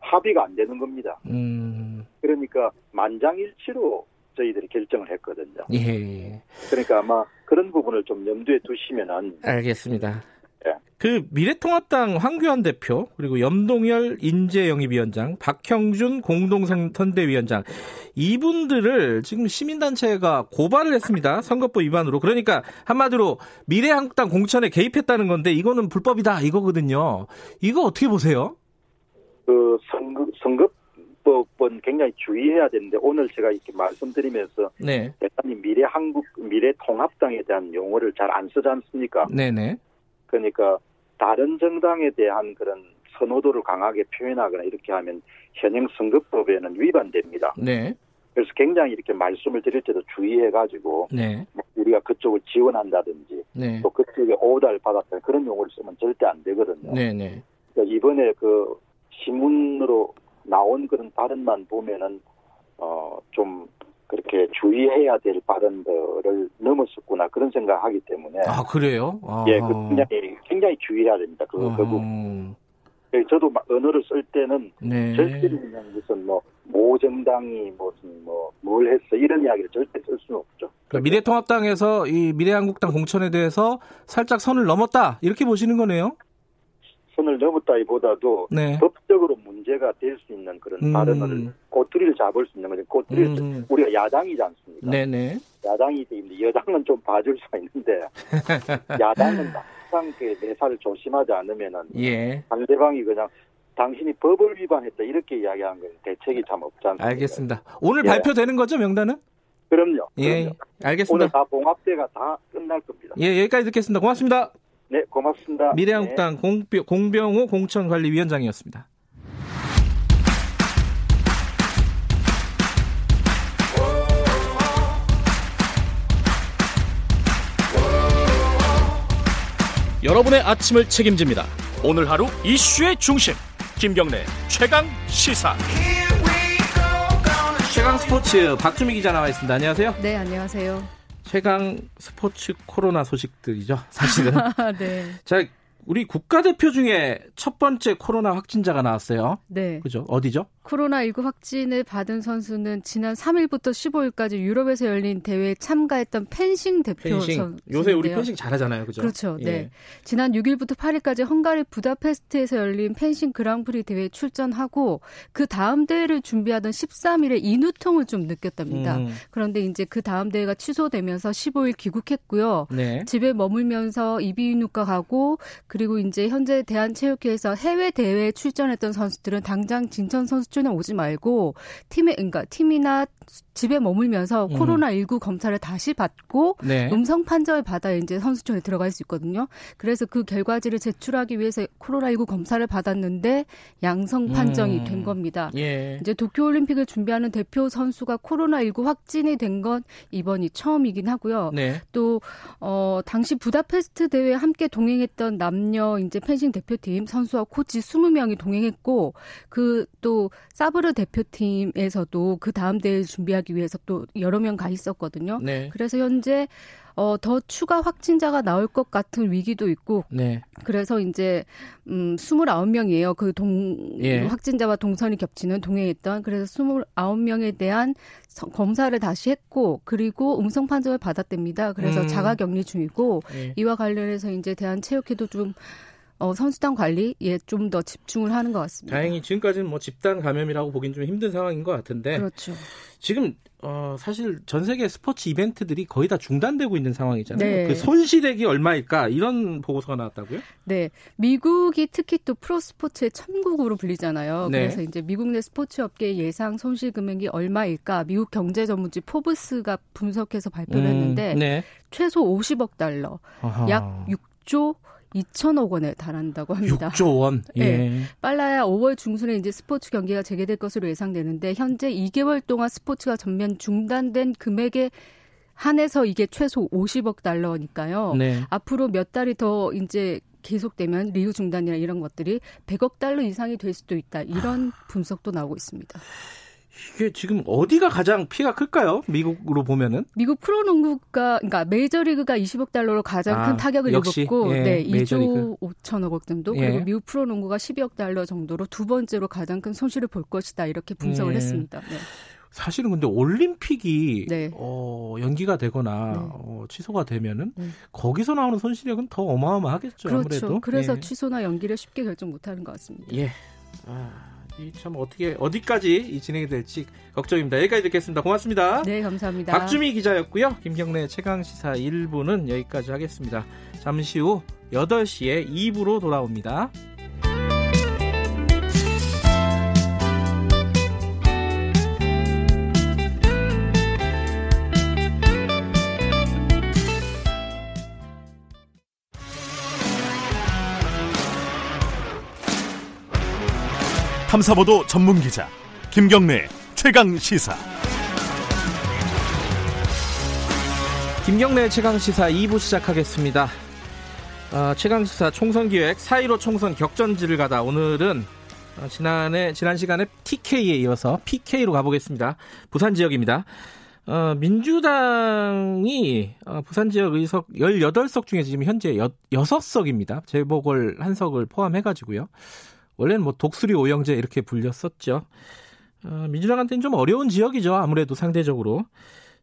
합의가 안 되는 겁니다. 음. 그러니까 만장일치로 저희들이 결정을 했거든요. 예. 그러니까 아마 그런 부분을 좀 염두에 두시면은 알겠습니다. 예. 그 미래통합당 황교안 대표 그리고 염동열 인재영입위원장 박형준 공동선대위원장 이분들을 지금 시민단체가 고발을 했습니다 선거법 위반으로 그러니까 한마디로 미래한국당 공천에 개입했다는 건데 이거는 불법이다 이거거든요 이거 어떻게 보세요? 그 선거 선거 입법은 굉장히 주의해야 되는데 오늘 제가 이렇게 말씀드리면서 네. 대단히 미래 한국 미래 통합당에 대한 용어를 잘 안 쓰지 않습니까? 네네. 그러니까 다른 정당에 대한 그런 선호도를 강하게 표현하거나 이렇게 하면 현행 선거법에는 위반됩니다. 네. 그래서 굉장히 이렇게 말씀을 드릴 때도 주의해가지고 네. 뭐 우리가 그쪽을 지원한다든지 네. 또 그쪽에 오달 받았다 그런 용어를 쓰면 절대 안 되거든요. 네네. 그러니까 이번에 그 신문으로 나온 그런 발언만 보면은 어 좀 그렇게 주의해야 될 발언들을 넘었었구나 그런 생각하기 때문에 아 그래요? 아. 예, 그 굉장히 굉장히 주의해야 됩니다. 그, 아. 그 부분. 예, 저도 언어를 쓸 때는 네. 절대 그냥 무슨 뭐 모정당이 무슨 뭐 뭘 했어 이런 이야기를 절대 쓸 수는 없죠. 그러니까 미래통합당에서 이 미래한국당 공천에 대해서 살짝 선을 넘었다 이렇게 보시는 거네요. 선을 넘었다기보다도 네. 법적으로 문제가 될 수 있는 그런 음. 발언을 꼬투리를 잡을 수 있는 거죠. 꼬투리를 음. 우리가 야당이지 않습니까? 네네. 야당이 되는데 여당은 좀 봐줄 수가 있는데 야당은 항상 그 내사를 조심하지 않으면은 예. 상대방이 그냥 당신이 법을 위반했다 이렇게 이야기하는 건 대책이 참 없지 않습니까? 알겠습니다. 오늘 예. 발표되는 거죠 명단은? 그럼요. 예, 그럼요. 알겠습니다. 오늘 다 봉합대가 다 끝날 겁니다. 예, 여기까지 듣겠습니다. 고맙습니다. 네, 고맙습니다. 미래한국당 네. 공병우 공천관리위원장이었습니다. 여러분의 아침을 책임집니다. 오늘 하루 이슈의 중심 김경래 최강 시사. 최강 스포츠 박주미 기자 나와 있습니다. 안녕하세요. 네, 안녕하세요. 최강 스포츠 코로나 소식들이죠. 사실은. 네. 자, 우리 국가대표 중에 첫 번째 코로나 확진자가 나왔어요. 네. 그죠? 어디죠? 코로나19 확진을 받은 선수는 지난 3일부터 15일까지 유럽에서 열린 대회에 참가했던 펜싱 대표. 선수. 요새 우리 펜싱 잘하잖아요. 그죠? 그렇죠. 예. 네. 지난 6일부터 8일까지 헝가리 부다페스트에서 열린 펜싱 그랑프리 대회에 출전하고 그 다음 대회를 준비하던 13일에 인후통을 좀 느꼈답니다. 음. 그런데 이제 그 다음 대회가 취소되면서 15일 귀국했고요. 네. 집에 머물면서 이비인후과 가고 그리고 이제 현재 대한체육회에서 해외 대회에 출전했던 선수들은 당장 진천 선수 출연 오지 말고 팀에 그러니까 팀이나 집에 머물면서 음. 코로나19 검사를 다시 받고 네. 음성 판정을 받아 이제 선수촌에 들어갈 수 있거든요. 그래서 그 결과지를 제출하기 위해서 코로나19 검사를 받았는데 양성 판정이 음. 된 겁니다. 예. 이제 도쿄 올림픽을 준비하는 대표 선수가 코로나19 확진이 된 건 이번이 처음이긴 하고요. 네. 또 어, 당시 부다페스트 대회에 함께 동행했던 남녀 이제 펜싱 대표팀 선수와 코치 20명이 동행했고 그 또 사브르 대표팀에서도 그 다음 대회 준비하기 위해서 또 여러 명 가 있었거든요. 네. 그래서 현재 어, 더 추가 확진자가 나올 것 같은 위기도 있고. 네. 그래서 이제, 음, 29명이에요. 그 동, 예. 확진자와 동선이 겹치는 동행했던. 그래서 29명에 대한 검사를 다시 했고, 그리고 음성 판정을 받았답니다. 그래서 음. 자가 격리 중이고, 예. 이와 관련해서 이제 대한체육회도 좀 어, 선수단 관리에 좀 더 집중을 하는 것 같습니다. 다행히 지금까지는 뭐 집단 감염이라고 보긴 좀 힘든 상황인 것 같은데. 그렇죠. 지금 어, 사실 전 세계 스포츠 이벤트들이 거의 다 중단되고 있는 상황이잖아요. 네. 그 손실액이 얼마일까 이런 보고서가 나왔다고요? 네, 미국이 특히 또 프로 스포츠의 천국으로 불리잖아요. 네. 그래서 이제 미국 내 스포츠 업계 예상 손실 금액이 얼마일까? 미국 경제 전문지 포브스가 분석해서 발표를 음, 했는데 네. 최소 50억 달러, 아하. 약 6조 2천억 원에 달한다고 합니다. 6조 원. 예. 네. 빨라야 5월 중순에 이제 스포츠 경기가 재개될 것으로 예상되는데 현재 2개월 동안 스포츠가 전면 중단된 금액에 한해서 이게 최소 50억 달러니까요. 네. 앞으로 몇 달이 더 이제 계속되면 리우 중단이나 이런 것들이 100억 달러 이상이 될 수도 있다. 이런 분석도 나오고 있습니다. 이게 지금 어디가 가장 피해가 클까요? 미국으로 보면은? 미국 프로농구가 그러니까 메이저리그가 20억 달러로 가장 아, 큰 타격을 역시, 입었고 예, 네, 2조 5천억 원 정도. 예. 그리고 미국 프로농구가 12억 달러 정도로 두 번째로 가장 큰 손실을 볼 것이다. 이렇게 분석을 예. 했습니다. 네. 사실은 근데 올림픽이 네. 어, 연기가 되거나 네. 어, 취소가 되면은 네. 거기서 나오는 손실액은 더 어마어마하겠죠. 그렇죠. 아무래도. 그래서 예. 취소나 연기를 쉽게 결정 못하는 것 같습니다. 예. 아. 이참 어떻게 어디까지 진행이 될지 걱정입니다. 여기까지 듣겠습니다. 고맙습니다. 네, 감사합니다. 박주미 기자였고요. 김경래 최강 시사 1부는 여기까지 하겠습니다. 잠시 후 8시에 2부로 돌아옵니다. 탐사보도 전문 기자 김경래 최강 시사. 김경래 최강 시사 2부 시작하겠습니다. 어, 최강 시사 총선 기획 4.15 총선 격전지를 가다 오늘은 어, 지난해 지난 시간에 TK에 이어서 PK로 가보겠습니다. 부산 지역입니다. 어, 민주당이 어, 부산 지역 의석 18석 중에 지금 현재 여, 6석입니다. 재보궐 한 석을 포함해 가지고요. 원래는 뭐 독수리 오영재 이렇게 불렸었죠. 어, 민주당한테는 좀 어려운 지역이죠. 아무래도 상대적으로.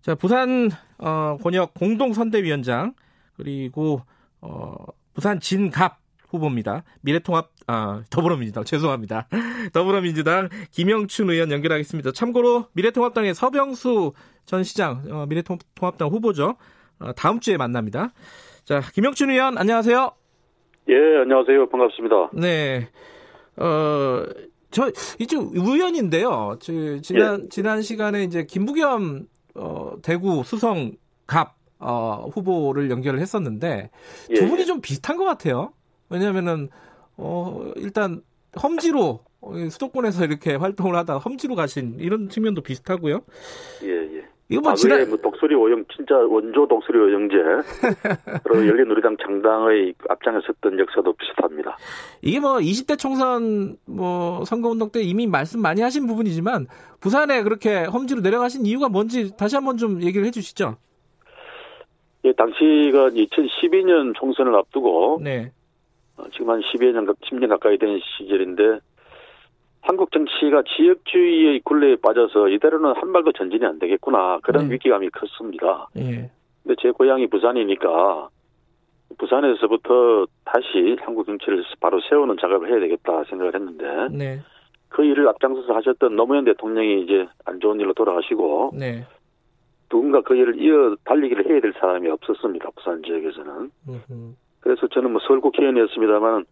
자, 부산 어, 권역 공동선대위원장 그리고 어, 부산 진갑 후보입니다. 미래통합 아 더불어민주당 죄송합니다. 더불어민주당 김영춘 의원 연결하겠습니다. 참고로 미래통합당의 서병수 전 시장 어, 미래통합당 후보죠. 어, 다음 주에 만납니다. 자 김영춘 의원 안녕하세요. 예 안녕하세요 반갑습니다. 네. 어, 저, 이제 우연인데요. 저, 지난, 예. 지난 시간에 이제 김부겸, 어, 대구 수성 갑, 어, 후보를 연결을 했었는데, 예. 두 분이 좀 비슷한 것 같아요. 왜냐면은, 어, 일단, 험지로, 수도권에서 이렇게 활동을 하다 험지로 가신 이런 측면도 비슷하고요. 예, 예. 이거 뭐 아, 지난 뭐 독수리 오영 진짜 원조 독수리 오영제 그리고 열린우리당 창당의 앞장에 섰던 역사도 비슷합니다. 이게 뭐 20대 총선 뭐 선거운동 때 이미 말씀 많이 하신 부분이지만 부산에 그렇게 험지로 내려가신 이유가 뭔지 다시 한번 좀 얘기를 해주시죠. 예, 당시가 2012년 총선을 앞두고 네. 어, 지금 한 12년 10년 가까이 된 시절인데 한국 정치가 지역주의의 굴레에 빠져서 이대로는 한 발도 전진이 안 되겠구나 그런 네. 위기감이 컸습니다. 네. 근데 제 고향이 부산이니까 부산에서부터 다시 한국 정치를 바로 세우는 작업을 해야 되겠다 생각을 했는데 네. 그 일을 앞장서서 하셨던 노무현 대통령이 이제 안 좋은 일로 돌아가시고 네. 누군가 그 일을 이어 달리기를 해야 될 사람이 없었습니다. 부산 지역에서는. 으흠. 그래서 저는 뭐 서울 국회의원이었습니다만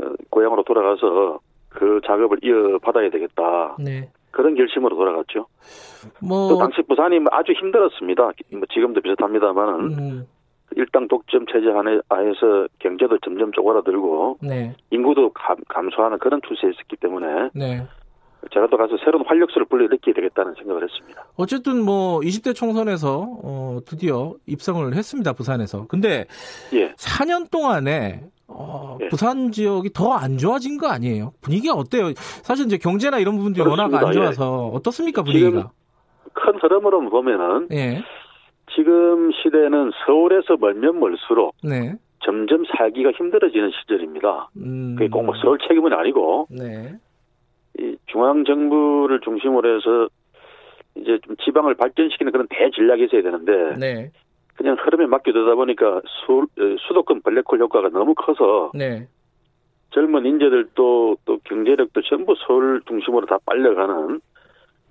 어, 고향으로 돌아가서 그 작업을 이어받아야 되겠다. 네. 그런 결심으로 돌아갔죠. 뭐... 또 당시 부산이 뭐 아주 힘들었습니다. 뭐 지금도 비슷합니다만은 음. 일당 독점 체제 안에 아에서 경제도 점점 쪼그라들고 네. 인구도 감, 감소하는 그런 추세에 있었기 때문에 네. 제가 또 가서 새로운 활력소를 불러일으켜야 되겠다는 생각을 했습니다. 어쨌든 뭐 20대 총선에서 어, 드디어 입성을 했습니다 부산에서. 근데 예. 4년 동안에 어, 예. 부산 지역이 더 안 좋아진 거 아니에요? 분위기가 어때요? 사실 이제 경제나 이런 부분들이 그렇습니다. 워낙 안 좋아서 예. 어떻습니까 분위기가? 큰 흐름으로 보면은 예. 지금 시대는 서울에서 멀면 멀수록 네. 점점 살기가 힘들어지는 시절입니다. 음. 그게 꼭 뭐 서울 책임은 아니고 네. 이 중앙 정부를 중심으로 해서 이제 좀 지방을 발전시키는 그런 대전략이 있어야 되는데 네. 그냥 흐름에 맡겨두다 보니까 수, 어, 수도권 블랙홀 효과가 너무 커서 네. 젊은 인재들도 또 경제력도 전부 서울 중심으로 다 빨려가는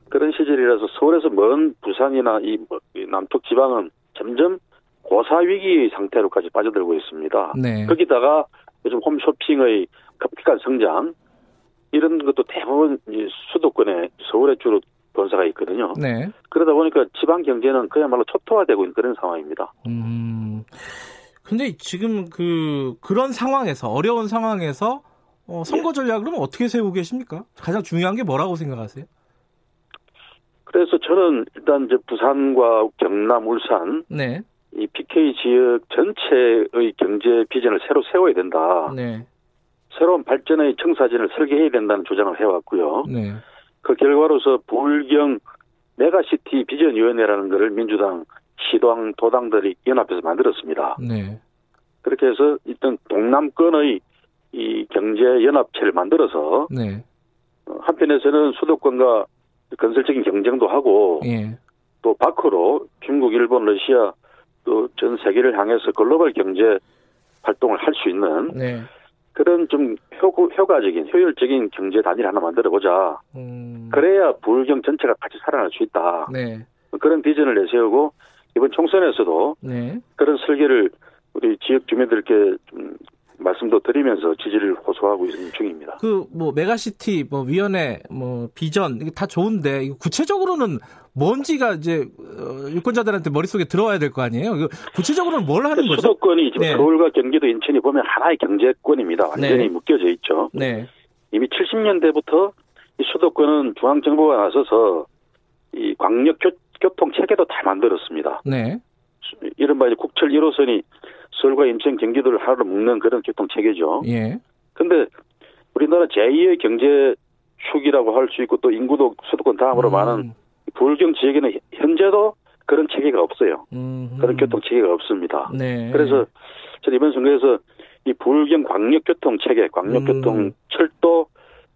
그런 시절이라서 서울에서 먼 부산이나 이 뭐, 남쪽 지방은 점점 고사 위기 상태로까지 빠져들고 있습니다. 네. 거기다가 요즘 홈쇼핑의 급격한 성장 이런 것도 대부분 수도권에 서울에 주로 본사가 있거든요. 네. 그러다 보니까 지방 경제는 그야말로 초토화되고 있는 그런 상황입니다. 음. 근데 지금 그 그런 상황에서 어려운 상황에서 어, 선거 예. 전략을 예. 어떻게 세우고 계십니까? 가장 중요한 게 뭐라고 생각하세요? 그래서 저는 일단 이제 부산과 경남, 울산 네. 이 PK 지역 전체의 경제 비전을 새로 세워야 된다. 네. 새로운 발전의 청사진을 설계해야 된다는 주장을 해왔고요. 네. 그 결과로서 부울경 메가시티 비전위원회라는 것을 민주당, 시당, 도당들이 연합해서 만들었습니다. 네. 그렇게 해서 일단 동남권의 이 경제 연합체를 만들어서 네. 어, 한편에서는 수도권과 건설적인 경쟁도 하고 예. 또 밖으로 중국, 일본, 러시아 또 전 세계를 향해서 글로벌 경제 활동을 할 수 있는 네. 그런 좀 효, 효과적인 효율적인 경제 단위를 하나 만들어 보자. 음. 그래야 부울경 전체가 같이 살아날 수 있다. 네. 그런 비전을 내세우고 이번 총선에서도 네. 그런 설계를 우리 지역 주민들께 좀 말씀도 드리면서 지지를 호소하고 있는 중입니다. 그 뭐 메가시티 뭐 위원회 뭐 비전 이게 다 좋은데 구체적으로는 뭔지가 이제 어, 유권자들한테 머릿속에 들어와야 될 거 아니에요? 구체적으로는 뭘 하는 거죠? 수도권이 지금 네. 서울과 경기도 인천이 보면 하나의 경제권입니다. 완전히 네. 묶여져 있죠. 네. 이미 70년대부터 이 수도권은 중앙 정부가 나서서 이 광역 교통 체계도 다 만들었습니다. 네. 이른바 이제 국철 1호선이 서울과 인천, 경기도를 하나로 묶는 그런 교통 체계죠. 예. 근데 우리나라 제2의 경제 축이라고 할 수 있고 또 인구도 수도권 다음으로 음. 많은 불경 지역에는 현재도 그런 체계가 없어요. 음. 그런 교통 체계가 없습니다. 네. 그래서 저는 이번 선거에서 이 불경 광역교통 체계, 광역교통 음. 철도,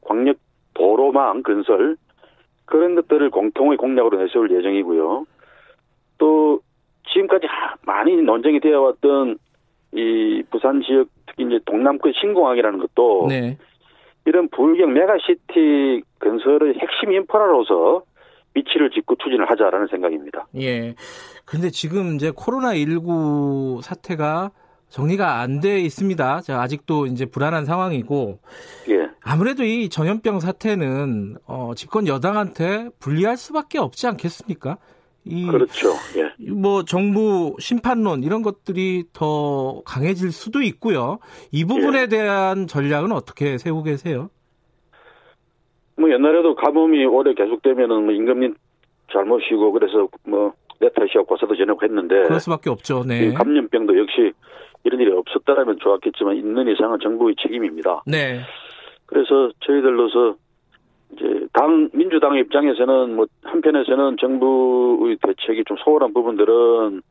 광역 도로망 건설 그런 것들을 공통의 공약으로 내세울 예정이고요. 또 지금까지 많이 논쟁이 되어 왔던 이 부산 지역 특히 이제 동남권 신공항이라는 것도 네. 이런 부울경 메가시티 건설의 핵심 인프라로서 위치를 짓고 추진을 하자라는 생각입니다. 예. 근데 지금 이제 코로나19 사태가 정리가 안 돼 있습니다. 아직도 이제 불안한 상황이고. 예. 아무래도 이 전염병 사태는 어, 집권 여당한테 불리할 수밖에 없지 않겠습니까? 이 그렇죠. 예. 뭐 정부 심판론 이런 것들이 더 강해질 수도 있고요. 이 부분에 예. 대한 전략은 어떻게 세우고 계세요? 뭐 옛날에도 가뭄이 오래 계속되면은 뭐 임금님 잘못이고 그래서 뭐 내 탓이야 고사도 지내고 했는데 그럴 수밖에 없죠. 네. 감염병도 역시 이런 일이 없었다라면 좋았겠지만 있는 이상은 정부의 책임입니다. 네. 그래서 저희들로서 이제 당 민주당의 입장에서는 뭐 한편에서는 정부의 대책이 좀 소홀한 부분들은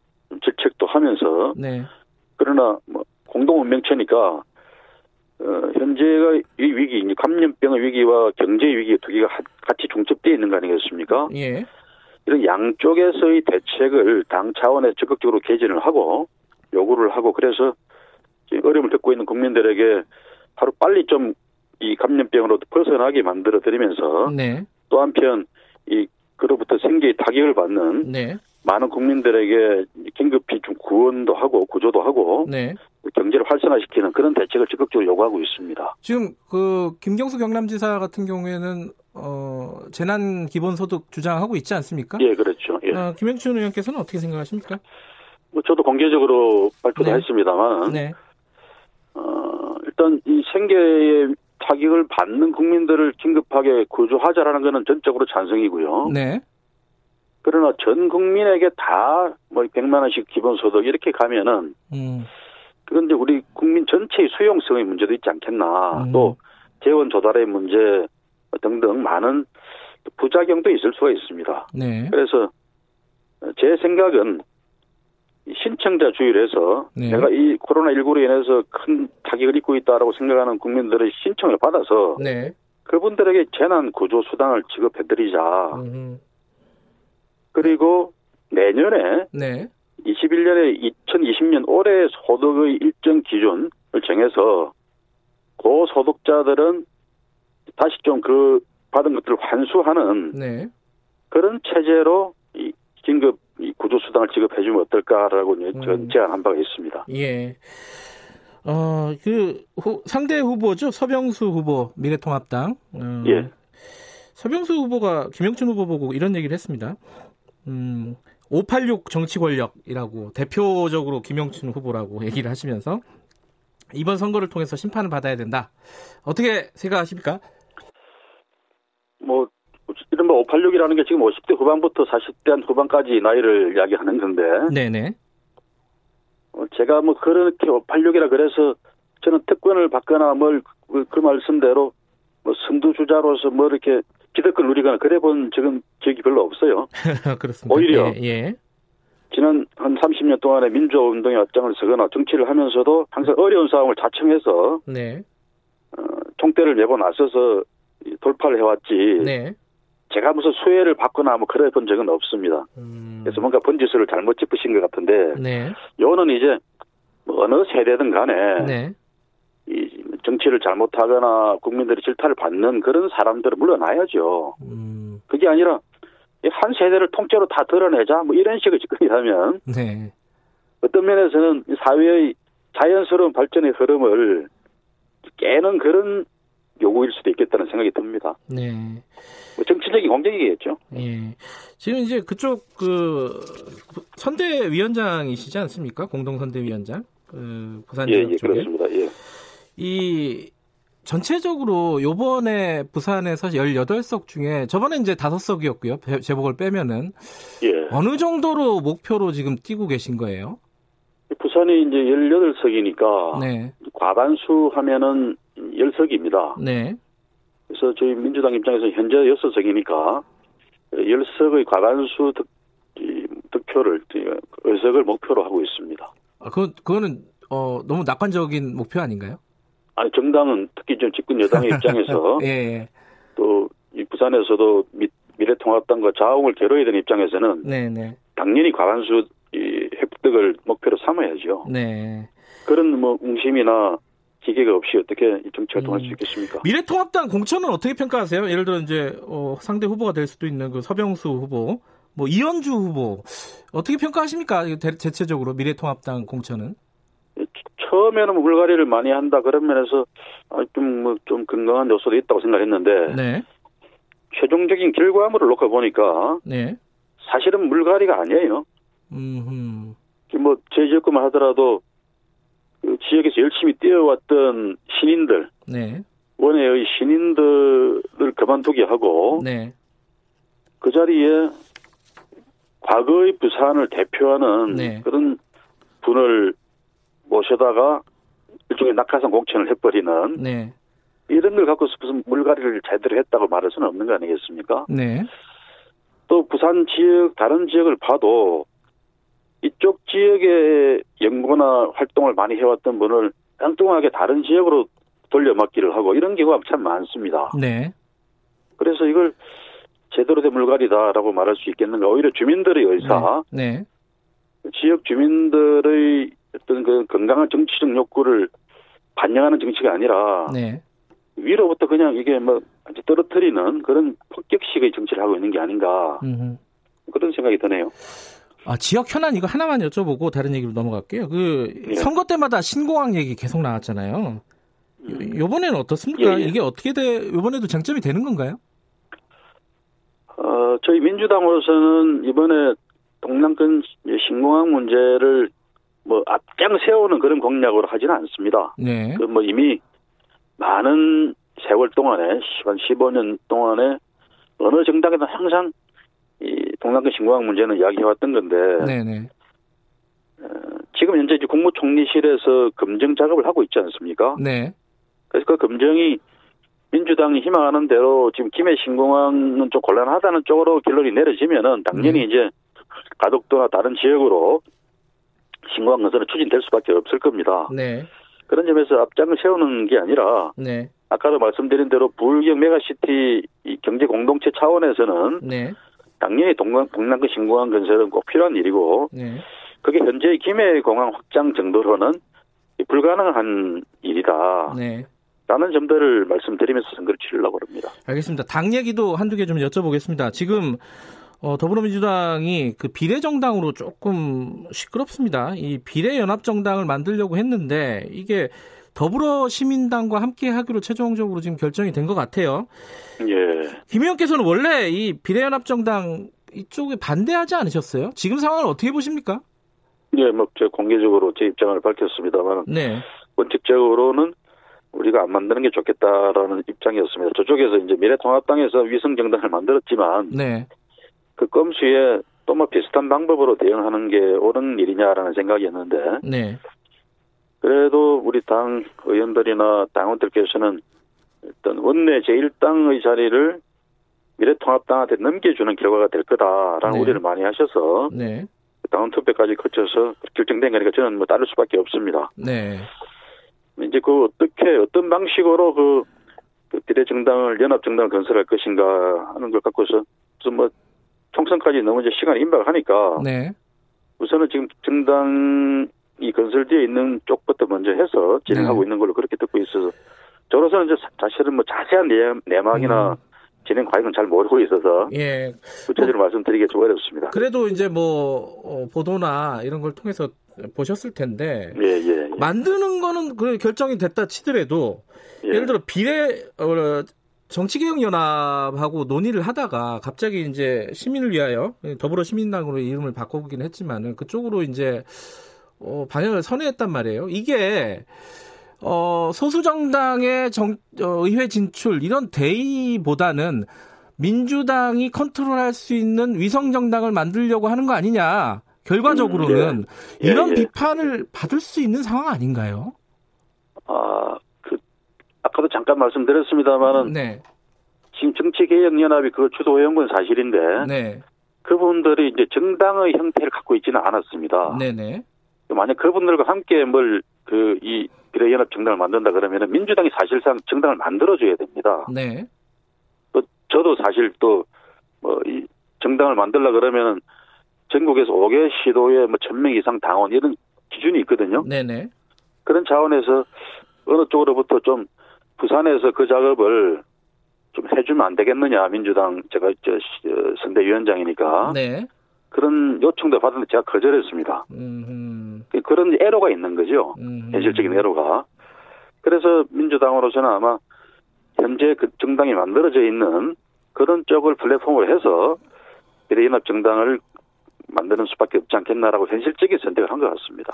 질책도 하면서 네. 그러나 뭐 공동 운명체니까 어, 현재가 이 위기, 감염병의 위기와 경제 위기 두 개가 같이 중첩되어 있는 거 아니겠습니까? 예. 이런 양쪽에서의 대책을 당 차원에 적극적으로 개진을 하고 요구를 하고 그래서 어려움을 겪고 있는 국민들에게 하루 빨리 좀 이 감염병으로 벗어나게 만들어 드리면서 네. 또 한편 이 그로부터 생계의 타격을 받는 네. 많은 국민들에게 긴급히 좀 구원도 하고 구조도 하고 네. 경제를 활성화시키는 그런 대책을 적극적으로 요구하고 있습니다. 지금 그 김경수 경남지사 같은 경우에는 어 재난 기본소득 주장하고 있지 않습니까? 예, 그렇죠. 예. 어, 김영춘 의원께서는 어떻게 생각하십니까? 뭐 저도 공개적으로 발표도 네. 했습니다만, 네. 어 일단 이 생계의 타격을 받는 국민들을 긴급하게 구조하자라는 것은 전적으로 찬성이고요. 네. 그러나 전 국민에게 다 뭐 100만 원씩 기본소득 이렇게 가면은 음. 그런데 우리 국민 전체의 수용성의 문제도 있지 않겠나. 음. 또 재원 조달의 문제 등등 많은 부작용도 있을 수가 있습니다. 네. 그래서 제 생각은 신청자 주의를 해서 네. 내가 이 코로나19로 인해서 큰 타격을 입고 있다라고 생각하는 국민들의 신청을 받아서 네. 그분들에게 재난 구조 수당을 지급해 드리자. 음. 그리고 내년에 네. 21년에 2020년 올해 소득의 일정 기준을 정해서 고소득자들은 다시 좀 그 받은 것들을 환수하는 네. 그런 체제로 이 긴급 이 구조수당을 지급해주면 어떨까라고 음. 제안한 바가 있습니다. 예. 어, 그, 후, 상대 후보죠. 서병수 후보, 미래통합당. 어, 예. 서병수 후보가 김영춘 후보 보고 이런 얘기를 했습니다. 음, 586 정치 권력이라고 대표적으로 김영춘 후보라고 얘기를 하시면서 이번 선거를 통해서 심판을 받아야 된다. 어떻게 생각하십니까? 뭐 이른바 586이라는 게 지금 50대 후반부터 40대 후반까지 나이를 이야기하는 건데. 네네. 어, 제가 뭐 그렇게 586이라 그래서 저는 특권을 받거나 뭘 그 말씀대로 뭐 선두주자로서 뭐 이렇게 기득권 누리거나 그래 본 적은 기억이 별로 없어요. 그렇습니다. 오히려 예, 예. 지난 한 30년 동안에 민주운동에 앞장을 서거나 정치를 하면서도 항상 어려운 상황을 자청해서 네. 어, 총대를 메고 나서서 돌파를 해왔지. 네. 제가 무슨 수혜를 받거나 뭐 그래 본 적은 없습니다. 음. 그래서 뭔가 번지수를 잘못 짚으신 것 같은데, 네. 요는 이제 뭐 어느 세대든 간에 네. 이 정치를 잘못하거나 국민들이 질타를 받는 그런 사람들은 물러나야죠. 음. 그게 아니라 한 세대를 통째로 다 드러내자 뭐 이런 식의 접근이라면 네. 어떤 면에서는 사회의 자연스러운 발전의 흐름을 깨는 그런 요구일 수도 있겠다는 생각이 듭니다. 네. 뭐 정치적인 공격이겠죠. 예. 지금 이제 그쪽 그 선대위원장이시지 않습니까? 공동선대위원장. 그 부산 예, 예, 쪽에. 그렇습니다. 예. 이 전체적으로 요번에 부산에서 18석 중에 저번에 이제 5석이었고요. 제복을 빼면은 예. 어느 정도로 목표로 지금 뛰고 계신 거예요? 부산이 이제 18석이니까 네. 과반수 하면은 10석입니다. 네. 그래서 저희 민주당 입장에서 현재 6석이니까 10석의 과반수 득, 득표를 의석을 목표로 하고 있습니다. 아, 그 그거는 어, 너무 낙관적인 목표 아닌가요? 아니 정당은 특히 좀 집권 여당의 입장에서 예, 예. 또이 부산에서도 미, 미래통합당과 자웅을 겨뤄야 되는 입장에서는 네, 네. 당연히 과반수 이 획득을 목표로 삼아야죠. 네. 그런 뭐 웅심이나 기계가 없이 어떻게 정치 활동할 음. 수 있겠습니까? 미래통합당 공천은 어떻게 평가하세요? 예를 들어 이제 어, 상대 후보가 될 수도 있는 그 서병수 후보, 뭐 이현주 후보 어떻게 평가하십니까? 대체적으로 미래통합당 공천은? 처음에는 뭐 물갈이를 많이 한다 그런 면에서 좀좀 뭐 좀 건강한 요소도 있다고 생각했는데 네. 최종적인 결과물을 놓고 보니까 네. 사실은 물갈이가 아니에요. 뭐제 지역구만 하더라도 그 지역에서 열심히 뛰어왔던 신인들, 네. 원외의 신인들을 그만두게 하고 네. 그 자리에 과거의 부산을 대표하는 네. 그런 분을 모셔다가 일종의 낙하산 공천을 해버리는 네. 이런 걸 갖고서 무슨 물갈이를 제대로 했다고 말할 수는 없는 거 아니겠습니까? 네. 또 부산 지역 다른 지역을 봐도 이쪽 지역에 연구나 활동을 많이 해왔던 분을 엉뚱하게 다른 지역으로 돌려막기를 하고 이런 경우가 참 많습니다. 네. 그래서 이걸 제대로 된 물갈이다라고 말할 수 있겠는가? 오히려 주민들의 의사, 네. 네. 지역 주민들의 어떤 그 건강한 정치적 욕구를 반영하는 정치가 아니라 네. 위로부터 그냥 이게 뭐 떨어뜨리는 그런 폭격식의 정치를 하고 있는 게 아닌가 음흠. 그런 생각이 드네요. 아, 지역 현안 이거 하나만 여쭤보고 다른 얘기로 넘어갈게요. 그 예. 선거 때마다 신공항 얘기 계속 나왔잖아요. 음. 요번에는 어떻습니까? 예, 예. 이게 어떻게 돼? 요번에도 쟁점이 되는 건가요? 어, 저희 민주당으로서는 이번에 동남권 신공항 문제를 뭐 앞장 세우는 그런 공약으로 하지는 않습니다. 네. 그 뭐 이미 많은 세월 동안에 한 15년 동안에 어느 정당에도 항상 이 동남권 신공항 문제는 이야기해왔던 건데 네네. 어, 지금 현재 이제 국무총리실에서 검증 작업을 하고 있지 않습니까? 네. 그래서 그 검증이 민주당이 희망하는 대로 지금 김해 신공항은 좀 곤란하다는 쪽으로 결론이 내려지면은 당연히 네. 이제 가덕도나 다른 지역으로 신공항 건설은 추진될 수밖에 없을 겁니다. 네. 그런 점에서 앞장을 세우는 게 아니라 네. 아까도 말씀드린 대로 부울경 메가시티 경제 공동체 차원에서는 네. 당연히 동남, 동남권 신공항 건설은 꼭 필요한 일이고 네. 그게 현재 김해 공항 확장 정도로는 불가능한 일이다. 네. 라는 점들을 말씀드리면서 선거를 치르려고 합니다. 알겠습니다. 당 얘기도 한두 개 좀 여쭤보겠습니다. 지금 어, 더불어민주당이 그 비례정당으로 조금 시끄럽습니다. 이 비례연합정당을 만들려고 했는데 이게 더불어 시민당과 함께 하기로 최종적으로 지금 결정이 된 것 같아요. 예. 김 의원께서는 원래 이 비례연합정당 이쪽에 반대하지 않으셨어요? 지금 상황을 어떻게 보십니까? 네, 뭐, 제가 공개적으로 제 입장을 밝혔습니다만. 네. 원칙적으로는 우리가 안 만드는 게 좋겠다라는 입장이었습니다. 저쪽에서 이제 미래통합당에서 위성정당을 만들었지만. 네. 그 껌수에 또 뭐 비슷한 방법으로 대응하는 게 옳은 일이냐라는 생각이었는데. 네. 그래도 우리 당 의원들이나 당원들께서는 일단 원내 제1당의 자리를 미래통합당한테 넘겨주는 결과가 될 거다라는 네. 우려를 많이 하셔서 네. 당원 투표까지 거쳐서 결정된 거니까 저는 뭐 따를 수밖에 없습니다. 네. 이제 그 어떻게 어떤 방식으로 그, 그 비례정당을 연합정당을 건설할 것인가 하는 걸 갖고서 좀뭐 총선까지 너무 이제 시간이 임박하니까 네. 우선은 지금 정당 이 건설되어 있는 쪽부터 먼저 해서 진행하고 네. 있는 걸로 그렇게 듣고 있어서 저로서는 이제 사실은 뭐 자세한 내막이나 음. 진행 과정은 잘 모르고 있어서 예. 구체적으로 뭐, 말씀드리기 좀 어렵습니다. 그래도 이제 뭐 어, 보도나 이런 걸 통해서 보셨을 텐데 예, 예, 예. 만드는 거는 그 결정이 됐다 치더라도 예. 를 들어 비례 어, 정치개혁연합하고 논의를 하다가 갑자기 이제 시민을 위하여 더불어 시민당으로 이름을 바꿔보긴 했지만은 그쪽으로 이제 어, 방향을 선회했단 말이에요. 이게 어, 소수 정당의 정, 어, 의회 진출 이런 대의보다는 민주당이 컨트롤할 수 있는 위성 정당을 만들려고 하는 거 아니냐. 결과적으로는 음, 예. 예, 이런 예. 비판을 받을 수 있는 상황 아닌가요? 아, 그 아까도 잠깐 말씀드렸습니다만은 네. 지금 정치개혁연합이 그 주도해온 건 사실인데 네. 그분들이 이제 정당의 형태를 갖고 있지는 않았습니다. 네네. 만약 그분들과 함께 뭘 그 이 비례연합 정당을 만든다 그러면 민주당이 사실상 정당을 만들어줘야 됩니다. 네. 또 저도 사실 또 뭐 이 정당을 만들라 그러면은 전국에서 5개 시도에 뭐 1000명 이상 당원 이런 기준이 있거든요. 네네. 그런 차원에서 어느 쪽으로부터 좀 부산에서 그 작업을 좀 해주면 안 되겠느냐 민주당 제가 저 선대위원장이니까 네. 그런 요청도 받았는데 제가 거절했습니다. 음흠. 그런 애로가 있는 거죠. 음흠. 현실적인 애로가. 그래서 민주당으로서는 아마 현재 그 정당이 만들어져 있는 그런 쪽을 플랫폼으로 해서 비례연합 정당을 만드는 수밖에 없지 않겠나라고 현실적인 선택을 한 것 같습니다.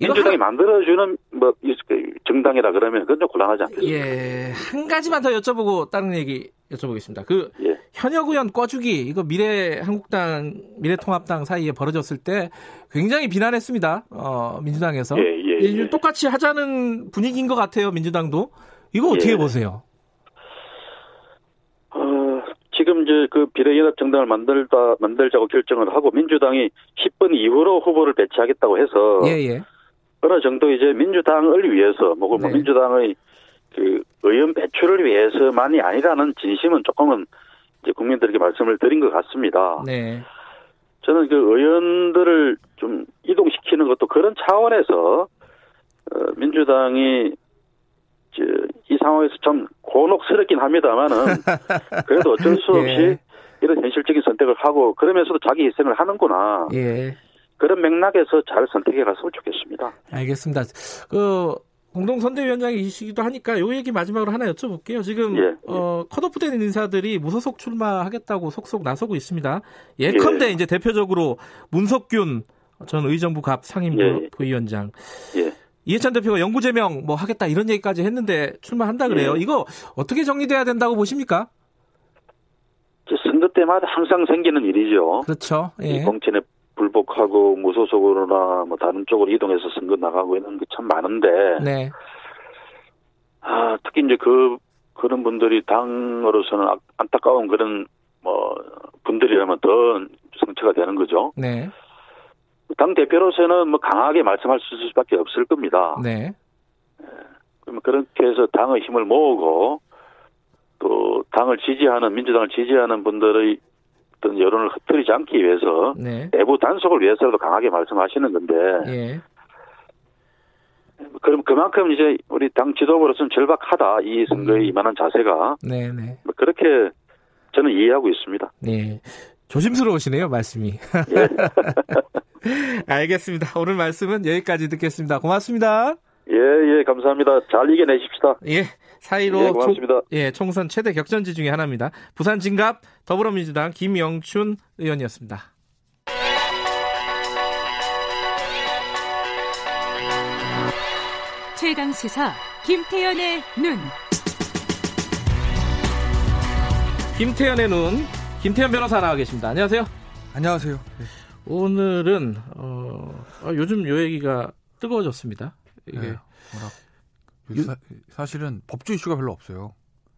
민주당이 한... 만들어주는 뭐 정당이라 그러면 그건 좀 곤란하지 않겠습니까? 예, 한 가지만 더 여쭤보고 다른 얘기 여쭤보겠습니다. 그 예. 현역 의원 꿔주기 이거 미래 한국당 미래통합당 사이에 벌어졌을 때 굉장히 비난했습니다. 어, 민주당에서 예, 예, 예. 똑같이 하자는 분위기인 것 같아요. 민주당도 이거 어떻게 예. 보세요? 어, 지금 이제 그 비례연합 정당을 만들다 만들자고 결정을 하고 민주당이 10번 이후로 후보를 배치하겠다고 해서 예, 예. 어느 정도 이제 민주당을 위해서 뭐 네. 민주당의 그 의원 배출을 위해서만이 아니라는 진심은 조금은 이제 국민들에게 말씀을 드린 것 같습니다. 네. 저는 그 의원들을 좀 이동시키는 것도 그런 차원에서 어, 민주당이 이 상황에서 좀 곤혹스럽긴 합니다만은 그래도 어쩔 수 없이 예. 이런 현실적인 선택을 하고 그러면서도 자기 희생을 하는구나. 예. 그런 맥락에서 잘 선택해 갔으면 좋겠습니다. 알겠습니다. 그 공동선대위원장이시기도 하니까 요 얘기 마지막으로 하나 여쭤볼게요. 지금 예, 예. 어, 컷오프된 인사들이 무소속 출마하겠다고 속속 나서고 있습니다. 예컨대 예. 이제 대표적으로 문석균 전 의정부 갑 상임 예. 부위원장. 예. 이해찬 대표가 영구 제명 뭐 하겠다 이런 얘기까지 했는데 출마한다 그래요. 예. 이거 어떻게 정리돼야 된다고 보십니까? 선거 때마다 항상 생기는 일이죠. 그렇죠. 예. 공천에 불복하고 무소속으로나 뭐 다른 쪽으로 이동해서 선거 나가고 이런 게참 많은데. 네. 아 특히 이제 그 그런 분들이 당으로서는 아, 안타까운 그런 뭐 분들이라면 더 상처가 되는 거죠. 네. 당 대표로서는 뭐 강하게 말씀할 수밖에 없을 겁니다. 네. 예. 그러면 그렇게 해서 당의 힘을 모으고 또 당을 지지하는 민주당을 지지하는 분들의 어떤 여론을 흩트리지 않기 위해서 네. 내부 단속을 위해서라도 강하게 말씀하시는 건데 예. 그럼 그만큼 이제 우리 당 지도부로서는 절박하다 이 선거에 음. 임하는 자세가 네네. 네. 뭐 그렇게 저는 이해하고 있습니다. 네. 조심스러우시네요 말씀이. 예. 알겠습니다. 오늘 말씀은 여기까지 듣겠습니다. 고맙습니다. 예, 예, 감사합니다. 잘 이겨내십시다. 예, 사이로 예, 고맙습니다. 예, 총선 최대 격전지 중의 하나입니다. 부산 진갑 더불어민주당 김영춘 의원이었습니다. 최강 시사 김태현의 눈. 김태현의 눈, 김태현 변호사 나와 계십니다. 안녕하세요. 안녕하세요. 네. 오늘은 어, 아, 요즘 요 얘기가 뜨거워졌습니다. 이게 네, 유, 사, 실은 법조 이슈가 별로 없어요.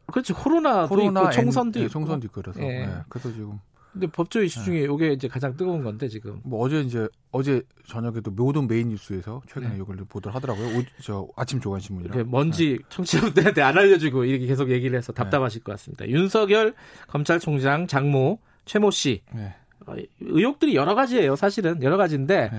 그렇지 코로나도 코로나 있고 총선도 있고 총선도 있고 그래서 네. 네. 그래서 지금 근데 법조 이슈 네. 중에 이게 이제 가장 뜨거운 건데 지금 뭐 어제 이제 어제 저녁에도 모든 메인 뉴스에서 최근에 네. 이걸 보도를 하더라고요. 오, 저 아침 조간 신문이랑 뭔지 네. 청취자분들한테 안 알려주고 이렇게 계속 얘기를 해서 답답하실 것 같습니다. 윤석열 검찰총장 장모 최모 씨 네. 어, 의혹들이 여러 가지예요. 사실은 여러 가지인데 네.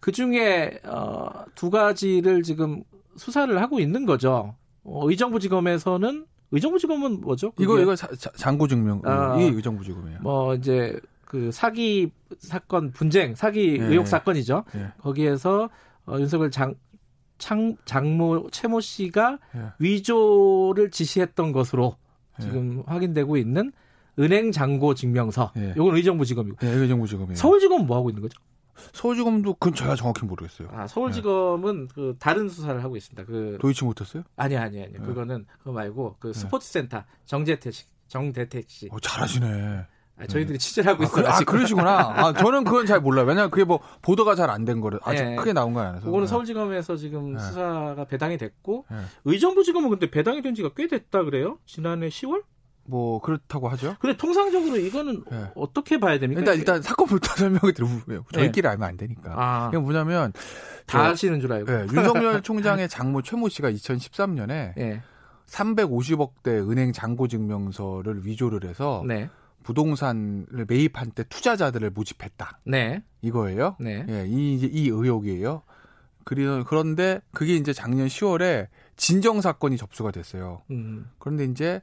그 중에 어, 두 가지를 지금 수사를 하고 있는 거죠. 어, 의정부지검에서는 의정부지검은 뭐죠? 이거 이거 자, 장고 증명 아, 이게 의정부지검이에요. 뭐 이제 그 사기 사건 분쟁 사기 예, 의혹 사건이죠. 예. 거기에서 어, 윤석열 장 창, 장모 최모 씨가 예. 위조를 지시했던 것으로 예. 지금 확인되고 있는 은행 잔고 증명서. 예. 이건 의정부지검이고. 예, 의정부지검이에요. 서울지검은 뭐 하고 있는 거죠? 서울지검도 그건 제가 정확히 모르겠어요. 아, 서울지검은 네. 그 다른 수사를 하고 있습니다. 그 도이치모터스요? 아니 아니 아니. 네. 그거는 그거 말고 그 네. 스포츠센터 정재택 씨, 정대택 씨. 어, 잘하시네. 아, 저희들이 네. 취재를 하고 있어요. 아, 그, 아, 그러시구나. 아, 저는 그건 잘 몰라요. 왜냐면 그게 뭐 보도가 잘 안 된 거를 아직 네. 크게 나온 거 아니라서. 그거는 서울지검에서 지금 네. 수사가 배당이 됐고 의정부지검은 근데 배당이 된 지가 꽤 됐다 그래요? 지난해 10월? 뭐 그렇다고 하죠. 근데 통상적으로 이거는 네. 어떻게 봐야 됩니까? 일단 일단 사건부터 설명을 드려보고요. 저희끼리 네. 알면 안 되니까. 아. 이게 뭐냐면 다 아시는 줄 알고. 네, 윤석열 총장의 장모 최모 씨가 2013년에 네. 350억대 은행 잔고 증명서를 위조를 해서 네. 부동산을 매입한 때 투자자들을 모집했다. 네. 이거예요. 네. 예, 이 이 의혹이에요. 그런데 그게 이제 작년 10월에 진정 사건이 접수가 됐어요. 음. 그런데 이제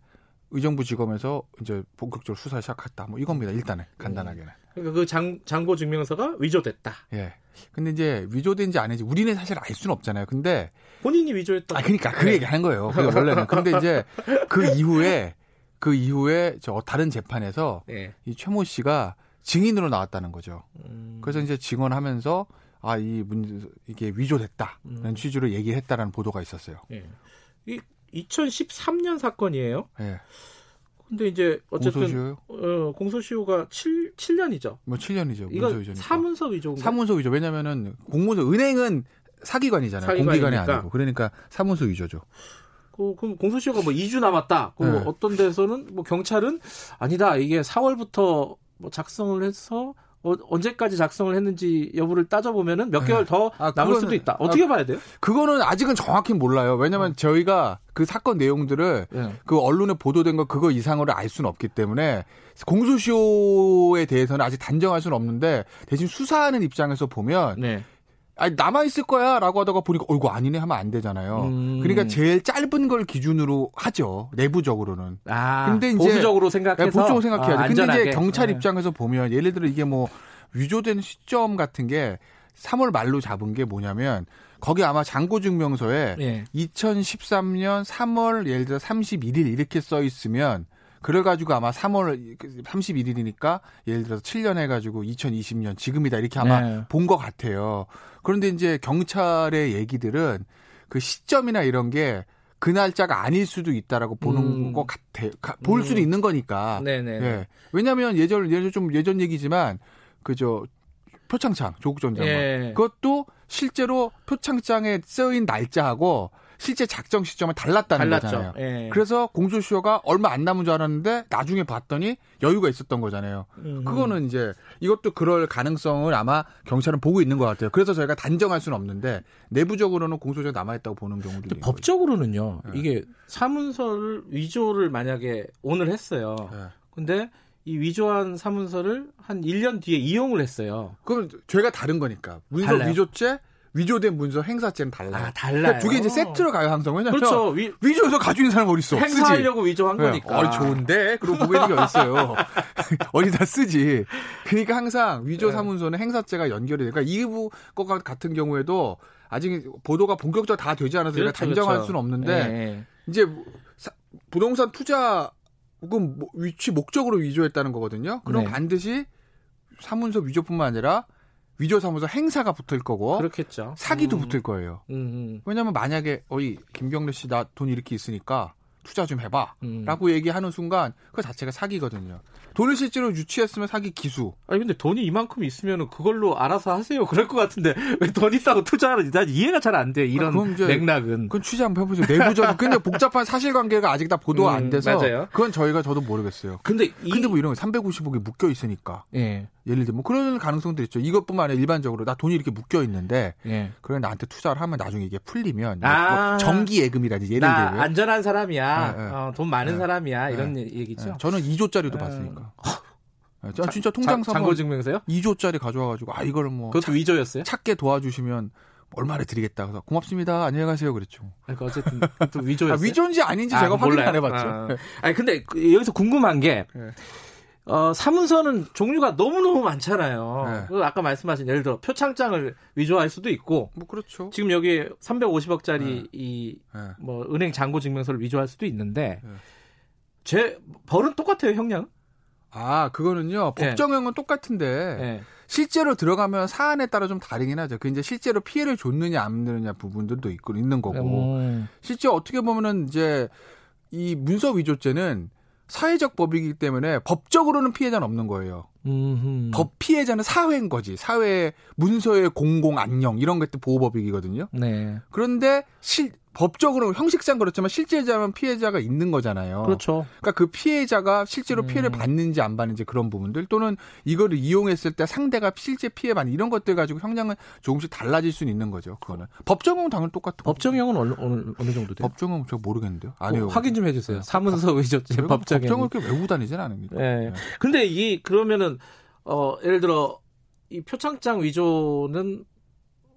의정부 지검에서 이제 본격적으로 수사 시작했다. 뭐 이겁니다. 일단은 간단하게는. 그러니까 그 장, 장고 증명서가 위조됐다. 예. 근데 이제 위조된지 아닌지 우리는 사실 알 수는 없잖아요. 근데 본인이 위조했다. 아 그러니까 그 네. 얘기 하는 거예요. 그 원래는. 근데 이제 그 이후에 그 이후에 저 다른 재판에서 네. 이 최모 씨가 증인으로 나왔다는 거죠. 음. 그래서 이제 증언하면서 아 이문 이게 위조됐다는 음. 취지로 얘기했다라는 보도가 있었어요. 네. 이 2013년 사건이에요. 네. 근데 이제 어쨌든 공소시효요? 어, 공소시효가 7 7년이죠. 뭐 7년이죠. 이거 사문서 위조. 사문서 위조. 왜냐면은 공문서 은행은 사기관이잖아요. 사기관이니까. 공기관이 아니고. 그러니까 사문서 위조죠. 그, 그럼 공소시효가 뭐 2주 남았다. 그 네. 어떤 데서는 뭐 경찰은 아니다. 이게 4월부터 뭐 작성을 해서 어, 언제까지 작성을 했는지 여부를 따져보면은 몇 개월 네. 더 아, 남을 수도 있다. 어떻게 아, 봐야 돼요? 그거는 아직은 정확히 몰라요. 왜냐면 어. 저희가 그 사건 내용들을 네. 그 언론에 보도된 거 그거 이상으로 알 수는 없기 때문에 공소시효에 대해서는 아직 단정할 수는 없는데 대신 수사하는 입장에서 보면 네. 아니 남아 있을 거야라고 하다가 보니까 어이구 아니네 하면 안 되잖아요. 음. 그러니까 제일 짧은 걸 기준으로 하죠. 내부적으로는. 아, 근데 이제 보수적으로 생각해서 네, 보수적으로 생각해야지. 아, 근데 이제 경찰 네. 입장에서 보면 예를 들어 이게 뭐 위조된 시점 같은 게 3월 말로 잡은 게 뭐냐면 거기 아마 장고증명서에 예. 2013년 3월 예를 들어 31일 이렇게 써 있으면 그래 가지고 아마 3월 31일이니까 예를 들어서 7년 해 가지고 2020년 지금이다 이렇게 아마 네. 본것 같아요. 그런데 이제 경찰의 얘기들은 그 시점이나 이런 게 그 날짜가 아닐 수도 있다라고 보는 음. 것 같아. 볼 음. 수도 있는 거니까. 네네. 예. 왜냐하면 예전 예전 좀 예전 얘기지만 그저 표창장 조국 전 장관 예. 그것도 실제로 표창장에 쓰인 날짜하고 실제 작정 시점은 달랐다는 달랐죠. 거잖아요. 예. 그래서 공소시효가 얼마 안 남은 줄 알았는데 나중에 봤더니 여유가 있었던 거잖아요. 음. 그거는 이제 이것도 그럴 가능성을 아마 경찰은 보고 있는 것 같아요. 그래서 저희가 단정할 수는 없는데 내부적으로는 공소시효 남아있다고 보는 경우도 있고. 법적으로는요. 예. 이게 사문서를 위조를 만약에 오늘 했어요. 예. 근데 이 위조한 사문서를 한 1년 뒤에 이용을 했어요. 그럼 죄가 다른 거니까. 문서 달라요? 위조죄 위조된 문서 행사죄는 달라요. 아, 달라요. 그러니까 두개 이제 세트로 가요 항상 왜냐면 그렇죠. 위, 위조해서 가지고 있는 사람 어디 있어? 행사하려고 쓰지. 위조한 네. 거니까. 어, 좋은데 그리고 보고 있는 게 어디 있어요? 어디다 쓰지? 그러니까 항상 위조 네. 사문서는 행사죄가 연결이 되니까 이부 것 같은 경우에도 아직 보도가 본격적으로 다 되지 않아서 그렇죠, 제가 단정할 그렇죠. 수는 없는데 네. 이제 사, 부동산 투자 혹은 뭐 위치 목적으로 위조했다는 거거든요. 그럼 네. 반드시 사문서 위조뿐만 아니라 위조 사무소 행사가 붙을 거고 그렇겠죠. 사기도 음. 붙을 거예요. 음. 음. 왜냐하면 만약에 어이 김경래 씨 나 돈 이렇게 있으니까 투자 좀 해봐. 음. 라고 얘기하는 순간 그 자체가 사기거든요. 돈을 실제로 유치했으면 사기 기수. 아니 근데 돈이 이만큼 있으면 그걸로 알아서 하세요. 그럴 것 같은데 왜 돈 있다고 투자하는? 난 이해가 잘 안 돼. 이런 아, 이제, 맥락은. 그건 취재 한번 해보세요. 내부적인 근데 복잡한 사실관계가 아직 다 보도가 음, 안 돼서 맞아요. 그건 저희가 저도 모르겠어요. 근데 이, 근데 뭐 이런 거 350억이 묶여 있으니까. 예. 예를 들면 뭐 그런 가능성도 있죠. 이것뿐만 아니라 일반적으로 나 돈이 이렇게 묶여 있는데 예. 그래 나한테 투자를 하면 나중에 이게 풀리면 뭐 아, 뭐 정기 예금이라든지 예를 들면 안전한 사람이야. 네, 네. 어, 돈 많은 네. 사람이야. 이런 얘기죠. 저는 2조짜리도 봤으니까. 아, 진짜 통장 사 장고 증명서요? 2조짜리 가져와가지고 아 이거를 뭐 그것도 위조였어요? 찾게 도와주시면 얼마나 드리겠다. 그래서 고맙습니다. 안녕히 가세요. 그랬죠. 그러니까 어쨌든 또 위조였어요. 아, 위조인지 아닌지 아, 제가 확인 안 해봤죠. 아, 아니 근데 그 여기서 궁금한 게 네. 어, 사문서는 종류가 너무너무 많잖아요. 네. 아까 말씀하신 예를 들어 표창장을 위조할 수도 있고. 뭐 그렇죠. 지금 여기 350억짜리 네. 이뭐 네. 은행 잔고 증명서를 위조할 수도 있는데 네. 제 벌은 똑같아요, 형량? 아, 그거는요. 네. 법정형은 똑같은데 네. 실제로 들어가면 사안에 따라 좀 다르긴 하죠. 그 이제 실제로 피해를 줬느냐 안 줬느냐 부분들도 있고 있는 거고. 음. 실제 어떻게 보면은 이제 이 문서 위조죄는 사회적 법이기 때문에 법적으로는 피해자는 없는 거예요. 음흠. 법 피해자는 사회인 거지. 사회 문서의 공공 안녕 이런 것들 보호법이거든요. 네. 그런데 실 법적으로 형식상 그렇지만 실제자면 피해자가 있는 거잖아요. 그렇죠. 그러니까 그 피해자가 실제로 피해를 음. 받는지 안 받는지 그런 부분들 또는 이거를 이용했을 때 상대가 실제 피해 받는 이런 것들 가지고 형량은 조금씩 달라질 수는 있는 거죠. 그거는 법정은 당연히 똑같은 법정형은 어느, 어느, 어느 정도 돼요? 법정은 제가 모르겠는데요. 아니요. 어, 확인 좀 해주세요. 네. 사문서 위조죄 법정형. 법정을 이렇게 외우고 다니진 않으니까. 네. 네. 근데 이 그러면은 어 예를 들어 이 표창장 위조는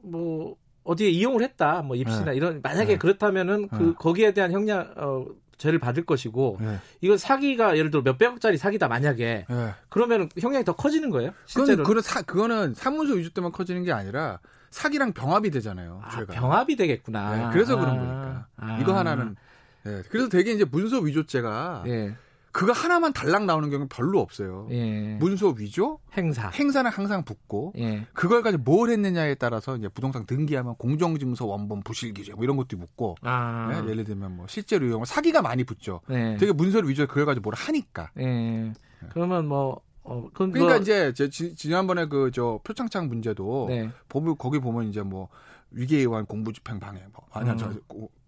뭐 어디에 이용을 했다, 뭐 입시나 네. 이런 만약에 네. 그렇다면은 그 네. 거기에 대한 형량 어 죄를 받을 것이고 네. 이건 사기가 예를 들어 몇백억짜리 사기다 만약에 네. 그러면 형량이 더 커지는 거예요? 실제로 그건 사, 그거는 사문서 위조 때만 커지는 게 아니라 사기랑 병합이 되잖아요. 아, 죄가. 병합이 되겠구나. 네, 그래서 아, 그런 거니까. 아. 이거 하나는 네, 그래서 되게 이제 문서 위조죄가 예. 그거 하나만 달랑 나오는 경우는 별로 없어요. 예. 문서 위조, 행사, 행사는 항상 붙고 예. 그걸 가지고 뭘 했느냐에 따라서 이제 부동산 등기하면 공정증서 원본 부실 기재 뭐 이런 것도 붙고 아. 네? 예를 들면 뭐 실제로 이용 사기가 많이 붙죠. 예. 되게 문서를 위조 그걸 가지고 뭘 하니까. 예. 네. 그러면 뭐 어, 그러니까 이제 제 지난번에 그 저 표창장 문제도 네. 보면 거기 보면 이제 뭐 위계의원 공부집행 방해 뭐 아니야 음. 저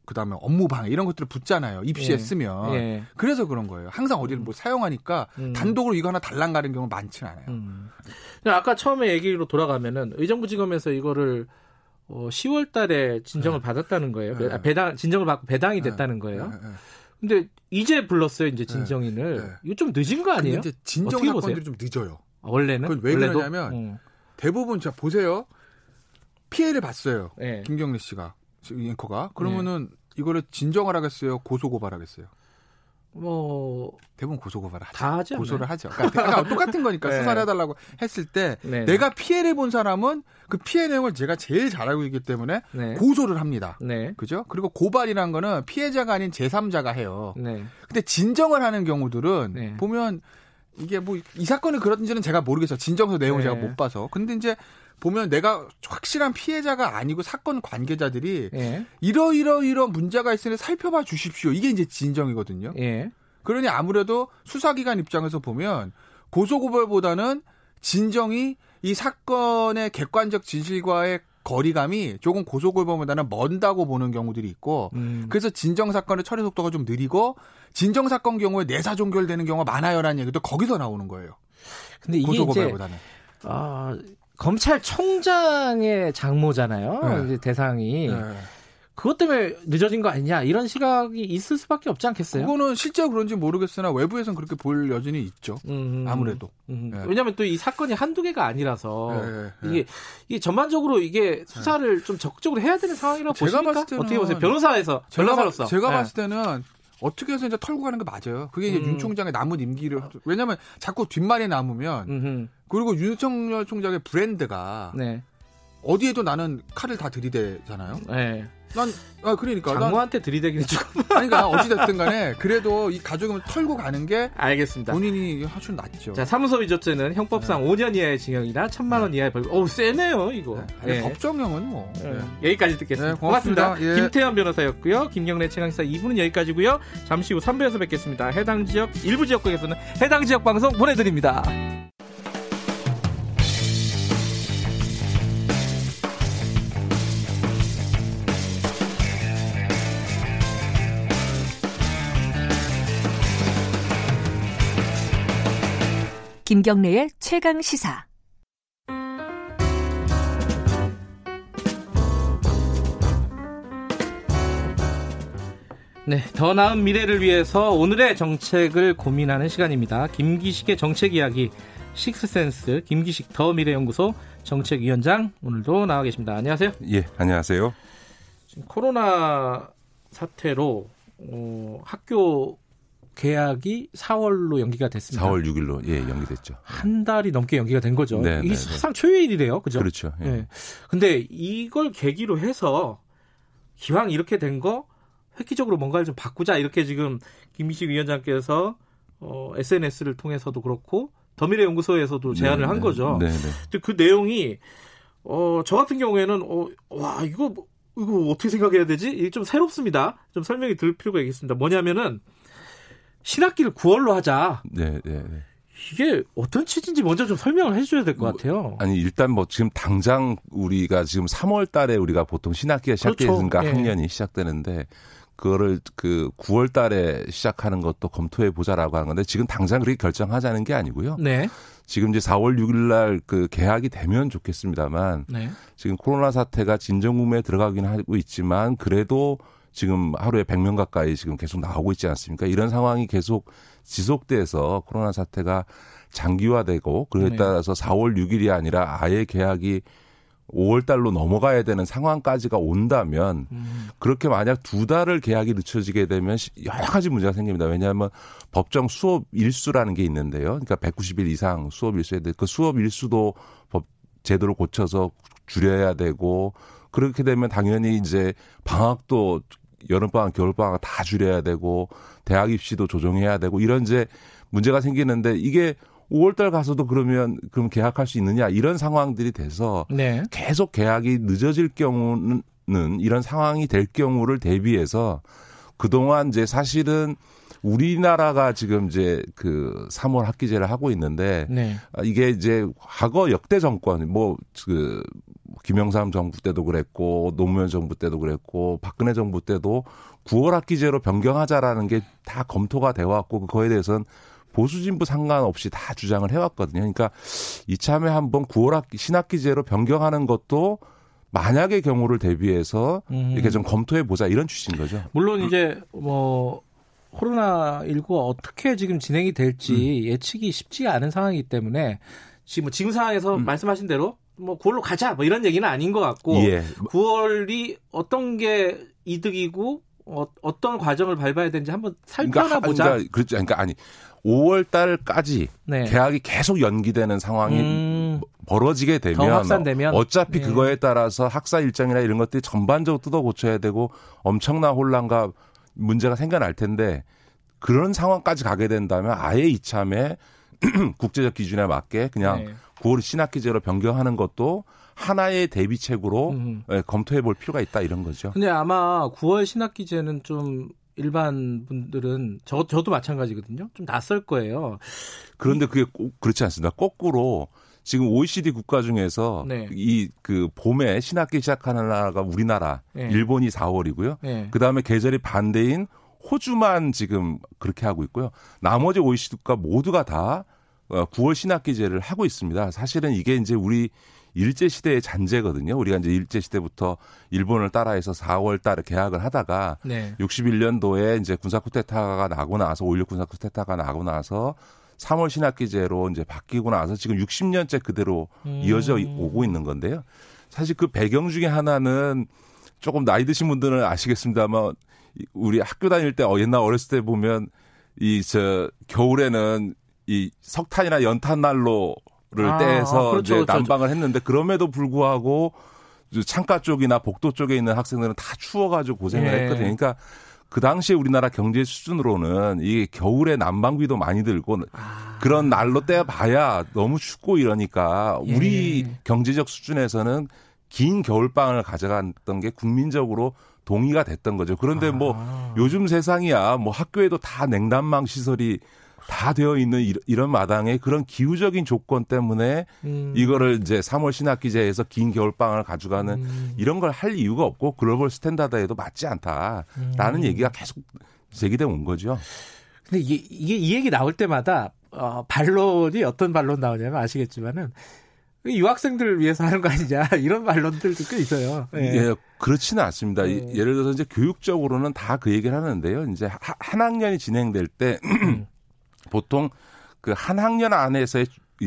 그다음에 업무 방해 이런 것들을 붙잖아요. 입시에 예. 쓰면. 예. 그래서 그런 거예요. 항상 어디를 뭐 사용하니까 음. 단독으로 이거 하나 달랑 가는 경우 많지는 않아요. 음. 아까 처음에 얘기로 돌아가면은 의정부지검에서 이거를 어, 10월 달에 진정을 네. 받았다는 거예요. 네. 배당 진정을 받고 배당이 네. 됐다는 거예요. 네. 네. 근데 이제 불렀어요, 이제 네. 진정인을. 이거 좀 늦은 거 아니에요? 이제 진정 사건들이 좀 늦어요. 아, 원래는? 그건 왜 원래도? 그러냐면 음. 대부분 자 보세요. 피해를 봤어요. 김경래 씨가 앵커가 그러면은 이거를 진정을 하겠어요, 고소 고발하겠어요. 뭐 대부분 고소 고발 다 하죠. 고소를 네. 하죠. 그러니까, 그러니까 똑같은 거니까 네. 수사를 해달라고 했을 때 네. 내가 피해를 본 사람은 그 피해 내용을 제가 제일 잘 알고 있기 때문에 네. 고소를 합니다. 네. 그죠? 그리고 고발이란 거는 피해자가 아닌 제3자가 해요. 네. 근데 진정을 하는 경우들은 보면 이게 뭐 이 사건이 그런지는 제가 모르겠어요. 진정서 내용을 제가 못 봐서. 근데 이제 보면 내가 확실한 피해자가 아니고 사건 관계자들이 예. 이러이러 이러 문제가 있으니 살펴봐 주십시오. 이게 이제 진정이거든요. 예. 그러니 아무래도 수사기관 입장에서 보면 고소고발보다는 진정이 이 사건의 객관적 진실과의 거리감이 조금 고소고발보다는 먼다고 보는 경우들이 있고 음. 그래서 진정 사건의 처리 속도가 좀 느리고 진정 사건 경우에 내사 종결되는 경우가 많아요라는 얘기도 거기서 나오는 거예요. 근데 이게 고소고발보다는. 이제 아, 검찰총장의 장모잖아요. 네. 이제 대상이. 네. 그것 때문에 늦어진 거 아니냐 이런 시각이 있을 수밖에 없지 않겠어요? 그거는 실제 그런지 모르겠으나 외부에서는 그렇게 볼 여진이 있죠. 음, 아무래도. 음. 네. 왜냐하면 또 이 사건이 한두 개가 아니라서 네, 네. 이게 이게 전반적으로 이게 수사를 좀 적극적으로 해야 되는 상황이라고 제가 보십니까? 봤을 때는 어떻게 보세요? 변호사에서 변호사로서 제가, 제가 봤을 때는 어떻게 해서 이제 털고 가는 게 맞아요. 그게 이제 음. 윤 총장의 남은 임기를 왜냐하면 자꾸 뒷말이 남으면 음흠. 그리고 윤석열 총장의 브랜드가 네. 어디에도 나는 칼을 다 들이대잖아요. 네. 난, 아, 그러니까. 장모한테 들이대기는 좀. 아니, 그러니까, 어찌됐든 간에, 그래도 이 가족을 털고 가는 게. 알겠습니다. 본인이 하수는 낫죠. 자, 사무소 위조죄는 형법상 네. 5년 이하의 징역이나 1000만 원 이하의 벌금. 어우, 세네요, 이거. 네. 네. 법정형은 뭐. 네. 네. 여기까지 듣겠습니다. 네, 고맙습니다. 고맙습니다. 예. 김태현 변호사였고요. 김경래 최강사 2부는 여기까지고요. 잠시 후 3부에서 뵙겠습니다. 해당 지역, 일부 지역국에서는 해당 지역 방송 보내드립니다. 김경래의 최강 시사. 네, 더 나은 미래를 위해서 오늘의 정책을 고민하는 시간입니다. 김기식의 정책 이야기 식스센스 김기식 더 미래연구소 정책위원장 오늘도 나와 계십니다. 안녕하세요. 예, 안녕하세요. 지금 코로나 사태로 어, 학교 계약이 4월로 연기가 됐습니다. 4월 6일로 예 연기됐죠. 한 달이 넘게 연기가 된 거죠. 네, 이게 네, 네. 사상 초유일이래요, 그죠? 그렇죠. 예. 네. 근데 이걸 계기로 해서 기왕 이렇게 된 거 획기적으로 뭔가를 좀 바꾸자 이렇게 지금 김미식 위원장께서 어, SNS를 통해서도 그렇고 더미래 연구소에서도 제안을 네, 한 네. 거죠. 네, 네. 근데 그 내용이 어, 저 같은 경우에는 어, 와 이거 이거 어떻게 생각해야 되지? 이게 좀 새롭습니다. 좀 설명이 들 필요가 있겠습니다. 뭐냐면은 신학기를 9월로 하자. 네, 네, 네. 이게 어떤 취지인지 먼저 좀 설명을 해줘야 될 것 같아요. 아니 일단 뭐 지금 당장 우리가 지금 3월 달에 우리가 보통 신학기가 시작되니까 그렇죠. 학년이 네. 시작되는데 그거를 그 9월 달에 시작하는 것도 검토해 보자라고 하는 건데 지금 당장 그렇게 결정하자는 게 아니고요. 네. 지금 이제 4월 6일 날 그 개학이 되면 좋겠습니다만 네. 지금 코로나 사태가 진정국면에 들어가긴 하고 있지만 그래도 지금 하루에 100명 가까이 지금 계속 나오고 있지 않습니까? 이런 상황이 계속 지속돼서 코로나 사태가 장기화되고 그에 네. 따라서 4월 6일이 아니라 아예 계약이 5월 달로 넘어가야 되는 상황까지가 온다면 음. 그렇게 만약 두 달을 계약이 늦춰지게 되면 여러 가지 문제가 생깁니다. 왜냐하면 법정 수업 일수라는 게 있는데요. 그러니까 190일 이상 수업 일수에 대해 그 수업 일수도 법 제도를 고쳐서 줄여야 되고 그렇게 되면 당연히 이제 방학도 여름방학, 겨울방학 다 줄여야 되고 대학 입시도 조정해야 되고 이런 이제 문제가 생기는데 이게 5월달 가서도 그러면 그럼 계약할 수 있느냐 이런 상황들이 돼서 네. 계속 계약이 늦어질 경우는 이런 상황이 될 경우를 대비해서 그동안 이제 사실은 우리나라가 지금 이제 그 3월 학기제를 하고 있는데 네. 이게 이제 과거 역대 정권 뭐그 김영삼 정부 때도 그랬고 노무현 정부 때도 그랬고 박근혜 정부 때도 9월 학기제로 변경하자라는 게 다 검토가 되어 왔고 그거에 대해서는 보수 진보 상관없이 다 주장을 해왔거든요. 그러니까 이참에 한번 9월 학기 신학기제로 변경하는 것도 만약의 경우를 대비해서 음. 이렇게 좀 검토해 보자 이런 취지인 거죠. 물론 이제 뭐 코로나 19가 어떻게 지금 진행이 될지 음. 예측이 쉽지가 않은 상황이기 때문에 지금 뭐 지금 상황에서 음. 말씀하신 대로 뭐 9월로 가자 뭐 이런 얘기는 아닌 것 같고 예. 9월이 어떤 게 이득이고 어, 어떤 과정을 밟아야 되는지 한번 살펴나 그러니까, 보자. 그러니까, 그렇죠. 그러니까 아니 5월 달까지 네. 계약이 계속 연기되는 상황이 음, 벌어지게 되면 확산되면 어차피 네. 그거에 따라서 학사 일정이나 이런 것들이 전반적으로 뜯어 고쳐야 되고 엄청난 혼란과 문제가 생겨날 텐데 그런 상황까지 가게 된다면 아예 이참에 국제적 기준에 맞게 그냥 네. 9월 신학기제로 변경하는 것도 하나의 대비책으로 음. 검토해 볼 필요가 있다 이런 거죠. 근데 아마 9월 신학기제는 좀 일반 분들은 저 저도 마찬가지거든요. 좀 낯설 거예요. 그런데 그게 꼭 그렇지 않습니다. 거꾸로 지금 OECD 국가 중에서 네. 이그 봄에 신학기 시작하는 나라가 우리나라, 네. 일본이 4월이고요. 네. 그 다음에 계절이 반대인 호주만 지금 그렇게 하고 있고요. 나머지 OECD 국가 모두가 다 9월 어, 신학기제를 하고 있습니다. 사실은 이게 이제 우리 일제 시대의 잔재거든요. 우리가 이제 일제 시대부터 일본을 따라해서 4월 달에 계약을 하다가 네. 61년도에 이제 군사 쿠데타가 나고 나서 5.16 군사 쿠데타가 나고 나서 3월 신학기제로 이제 바뀌고 나서 지금 60년째 그대로 음. 이어져 오고 있는 건데요. 사실 그 배경 중에 하나는 조금 나이 드신 분들은 아시겠습니다만 우리 학교 다닐 때 어, 옛날 어렸을 때 보면 이 저 겨울에는 이 석탄이나 연탄 난로를 아, 떼서 아, 그렇죠, 이제 그렇죠. 난방을 했는데 그럼에도 불구하고 창가 쪽이나 복도 쪽에 있는 학생들은 다 추워가지고 고생을 예. 했거든요. 그러니까 그 당시에 우리나라 경제 수준으로는 이게 겨울에 난방비도 많이 들고 아. 그런 날로 떼봐야 너무 춥고 이러니까 우리 예. 경제적 수준에서는 긴 겨울방을 가져갔던 게 국민적으로 동의가 됐던 거죠. 그런데 뭐 아. 뭐 요즘 세상이야 뭐 학교에도 다 냉난방 시설이 다 되어 있는 이런 마당에 그런 기후적인 조건 때문에 음. 이거를 이제 3월 신학기제에서 긴 겨울방학을 가져가는 음. 이런 걸 할 이유가 없고 글로벌 스탠다드에도 맞지 않다라는 음. 얘기가 계속 제기돼 온 거죠. 근데 이게, 이게 이 얘기 나올 때마다 어, 반론이 어떤 반론 나오냐면 아시겠지만은 유학생들을 위해서 하는 거 아니냐 이런 반론들도 꽤 있어요. 예, 예 그렇지는 않습니다. 네. 예를 들어서 이제 교육적으로는 다 그 얘기를 하는데요. 이제 한 학년이 진행될 때 보통 그 한 학년 안에서의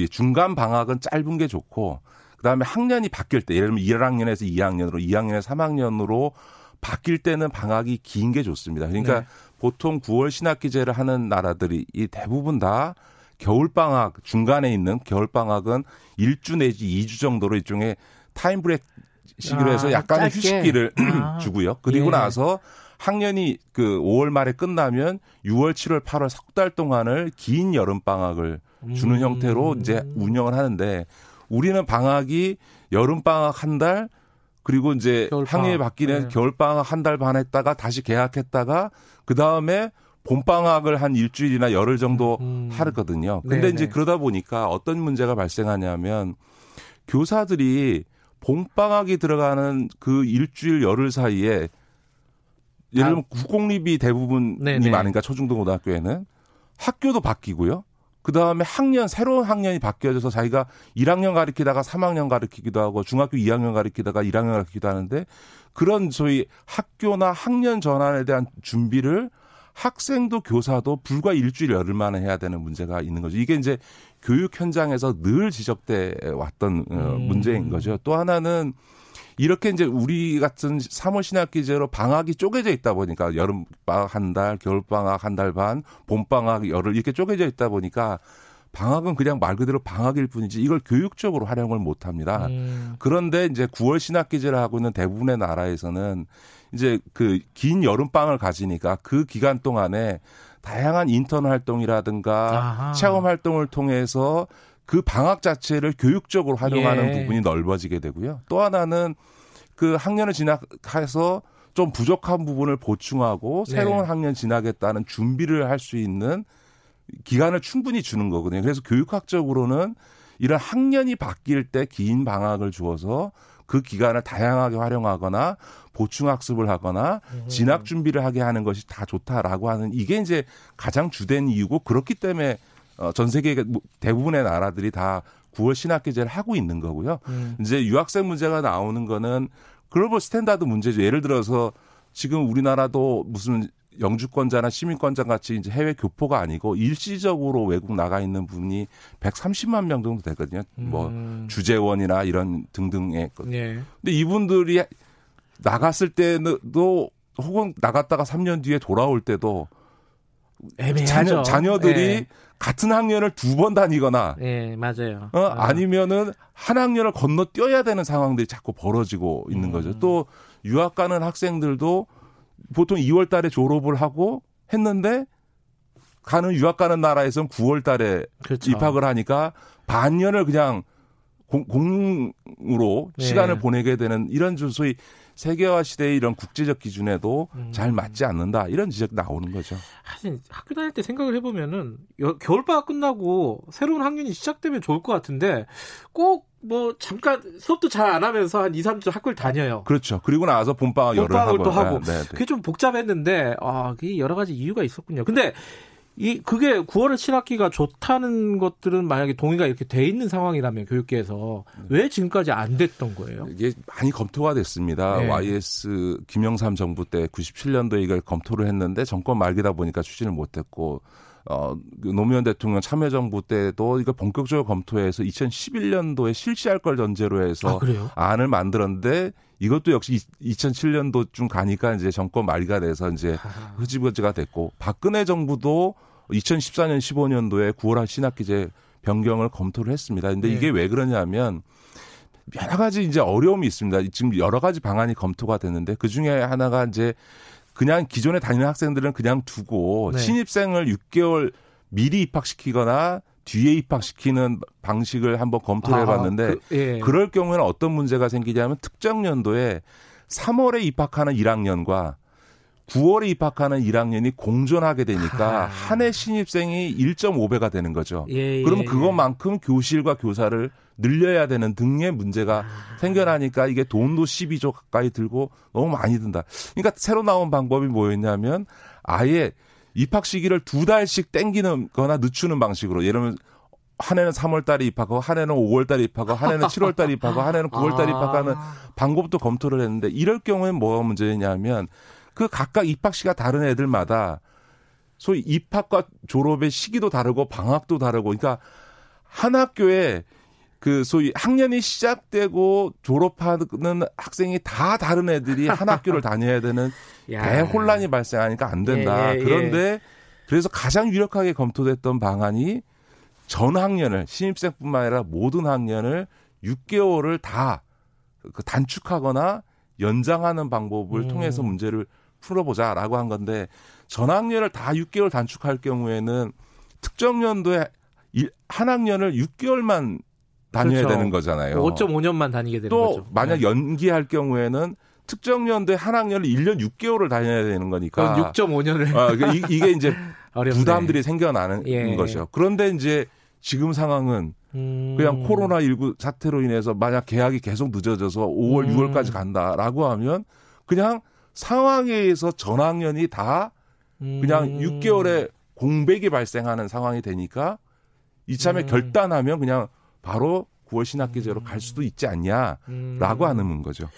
중간 방학은 짧은 게 좋고 그다음에 학년이 바뀔 때 예를 들면 1학년에서 2학년으로 2학년에서 3학년으로 바뀔 때는 방학이 긴 게 좋습니다. 그러니까 네. 보통 9월 신학기제를 하는 나라들이 이 대부분 다 겨울방학 중간에 있는 겨울방학은 1주 내지 2주 정도로 일종의 타임브레이크 시기로 해서 아, 약간의 휴식기를 아, 주고요. 그리고 예. 나서 학년이 그 5월 말에 끝나면 6월, 7월, 8월 석 달 동안을 긴 여름 방학을 주는 음. 형태로 이제 운영을 하는데 우리는 방학이 여름 방학 한 달, 그리고 이제 학년이 바뀌는 네. 겨울 방학 한 달 반 했다가 다시 개학했다가 그 다음에 봄 방학을 한 일주일이나 열흘 정도 음. 하거든요. 근데 네네. 이제 그러다 보니까 어떤 문제가 발생하냐면 교사들이 봄방학이 들어가는 그 일주일 열흘 사이에 예를 들면 국공립이 대부분이 네네. 많으니까 초중등고등학교에는 학교도 바뀌고요. 그 다음에 학년, 새로운 학년이 바뀌어져서 자기가 1학년 가르치다가 3학년 가르치기도 하고 중학교 2학년 가르치다가 1학년 가르치기도 하는데 그런 소위 학교나 학년 전환에 대한 준비를 학생도 교사도 불과 일주일 열흘 만에 해야 되는 문제가 있는 거죠. 이게 이제 교육 현장에서 늘 지적돼 왔던 어, 음. 문제인 거죠. 또 하나는 이렇게 이제 우리 같은 3월 신학기제로 방학이 쪼개져 있다 보니까 여름 방학 한 달, 겨울 방학 한 달 반, 봄 방학 열흘 이렇게 쪼개져 있다 보니까 방학은 그냥 말 그대로 방학일 뿐이지 이걸 교육적으로 활용을 못 합니다. 음. 그런데 이제 9월 신학기제를 하고 있는 대부분의 나라에서는 이제 그 긴 여름방을 가지니까 그 기간 동안에 다양한 인턴 활동이라든가 아하. 체험 활동을 통해서 그 방학 자체를 교육적으로 활용하는 예. 부분이 넓어지게 되고요. 또 하나는 그 학년을 진학해서 좀 부족한 부분을 보충하고 네. 새로운 학년 진학했다는 준비를 할 수 있는 기간을 충분히 주는 거거든요. 그래서 교육학적으로는 이런 학년이 바뀔 때 긴 방학을 주어서 그 기간을 다양하게 활용하거나 보충 학습을 하거나 음. 진학 준비를 하게 하는 것이 다 좋다라고 하는 이게 이제 가장 주된 이유고 그렇기 때문에 어, 전 세계 대부분의 나라들이 다 9월 신학기제를 하고 있는 거고요. 음. 이제 유학생 문제가 나오는 거는 global standard 문제죠. 예를 들어서 지금 우리나라도 무슨 영주권자나 시민권자 같이 이제 해외 교포가 아니고 일시적으로 외국 나가 있는 분이 130만 명 정도 되거든요. 뭐 음. 뭐 주재원이나 이런 등등의. 네. 근데 이분들이 나갔을 때도 혹은 나갔다가 3년 뒤에 돌아올 때도 자녀, 자녀 들이 네. 같은 학년을 두 번 다니거나 네, 맞아요. 어, 아. 아니면은 한 학년을 건너 뛰어야 되는 상황들이 자꾸 벌어지고 있는 음. 거죠. 또 유학 가는 학생들도 보통 2월 달에 졸업을 하고 했는데 가는 유학 가는 나라에서는 9월 달에 그렇죠. 입학을 하니까 반년을 그냥 공, 공으로 네. 시간을 보내게 되는 이런 소위 세계화 시대의 이런 국제적 기준에도 음. 잘 맞지 않는다 이런 지적 나오는 거죠. 사실 학교 다닐 때 생각을 해보면은 겨울방학 끝나고 새로운 학년이 시작되면 좋을 것 같은데 꼭 뭐 잠깐 수업도 잘 안 하면서 한 2, 3주 학교를 다녀요. 그렇죠. 그리고 나서 봄방학 열흘 하고. 또 하고. 네, 네, 네. 그게 좀 복잡했는데 아, 그게 여러 가지 이유가 있었군요. 근데 이 그게 9월에 7학기가 좋다는 것들은 만약에 동의가 이렇게 돼 있는 상황이라면 교육계에서 네. 왜 지금까지 안 됐던 거예요? 이게 많이 검토가 됐습니다. 네. YS 김영삼 정부 때 97년도에 이걸 검토를 했는데 정권 말기다 보니까 추진을 못했고 어, 그 노무현 대통령 참여정부 때도 이거 본격적으로 검토해서 2011년도에 실시할 걸 전제로 해서 아, 안을 만들었는데 이것도 역시 2007년도쯤 가니까 이제 정권 말기가 돼서 이제 흐지부지가 됐고 박근혜 정부도 2014년 15년도에 9월 신학기제 변경을 검토를 했습니다. 근데 네. 이게 왜 그러냐면 여러 가지 이제 어려움이 있습니다. 지금 여러 가지 방안이 검토가 됐는데 그 중에 하나가 이제 그냥 기존에 다니는 학생들은 그냥 두고 네. 신입생을 6개월 미리 입학시키거나 뒤에 입학시키는 방식을 한번 검토를 해봤는데 그, 예. 그럴 경우에는 어떤 문제가 생기냐면 특정 연도에 3월에 입학하는 1학년과 9월에 입학하는 1학년이 공존하게 되니까 한해 신입생이 1.5배가 되는 거죠. 예, 예, 그러면 그것만큼 교실과 교사를 늘려야 되는 등의 문제가 아. 생겨나니까 이게 돈도 12조 가까이 들고 너무 많이 든다. 그러니까 새로 나온 방법이 뭐였냐면 아예 입학 시기를 두 달씩 땡기는 거나 늦추는 방식으로 예를 들면 한 해는 3월 달에 입학하고 한 해는 5월 달에 입학하고 한 해는 7월 달에 입학하고 한 해는 9월 달에 입학하는 방법도 검토를 했는데 이럴 경우엔 뭐가 문제냐면 그 각각 입학 시가 다른 애들마다 소위 입학과 졸업의 시기도 다르고 방학도 다르고 그러니까 한 학교에 그 소위 학년이 시작되고 졸업하는 학생이 다 다른 애들이 한 학교를 다녀야 되는 대혼란이 발생하니까 안 된다. 예, 예, 예. 그런데 그래서 가장 유력하게 검토됐던 방안이 전 학년을 신입생뿐만 아니라 모든 학년을 6개월을 다그 단축하거나 연장하는 방법을 음. 통해서 문제를 풀어보자라고 한 건데 전 학년을 다 6개월 단축할 경우에는 특정 연도에 한 학년을 6개월만 다녀야 그렇죠. 되는 거잖아요. 5.5년만 다니게 되는 또 거죠. 만약 네. 연기할 경우에는 특정 연도에 한 학년을 1년 6개월을 다녀야 되는 거니까. 6.5년을. 아, 이 게, 이게 이제 부담들이 생겨나는 예. 거죠. 그런데 이제 지금 상황은 음. 그냥 코로나19 사태로 인해서 만약 계약이 계속 늦어져서 5월, 음. 6월까지 간다라고 하면 그냥 상황에 의해서 전학년이 다 그냥 음. 6개월에 공백이 발생하는 상황이 되니까 이참에 음. 결단하면 그냥 바로 9월 신학기제로 갈 수도 있지 않냐라고 음. 하는 거죠.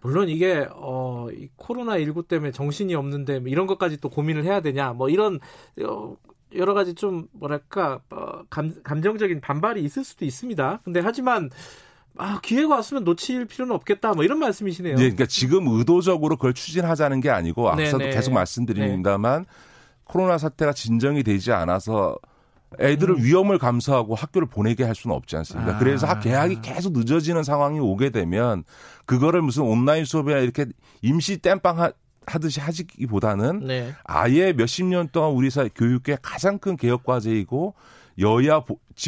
물론 이게 어 코로나 19 때문에 정신이 없는데 뭐 이런 것까지 또 고민을 해야 되냐 뭐 이런 어, 여러 가지 좀 뭐랄까 어, 감, 감정적인 반발이 있을 수도 있습니다. 근데 하지만 아, 기회가 왔으면 놓칠 필요는 없겠다. 뭐 이런 말씀이시네요. 네, 그러니까 지금 의도적으로 그걸 추진하자는 게 아니고 앞서도 네네. 계속 말씀드립니다만 네. 코로나 사태가 진정이 되지 않아서 애들을 음. 위험을 감수하고 학교를 보내게 할 수는 없지 않습니까? 아. 그래서 학 개학이 계속 늦어지는 상황이 오게 되면 그거를 무슨 온라인 수업이나 이렇게 임시 땜빵 하듯이 하기보다는 네. 아예 몇십 년 동안 우리 사회 교육계 가장 큰 개혁 과제이고 여야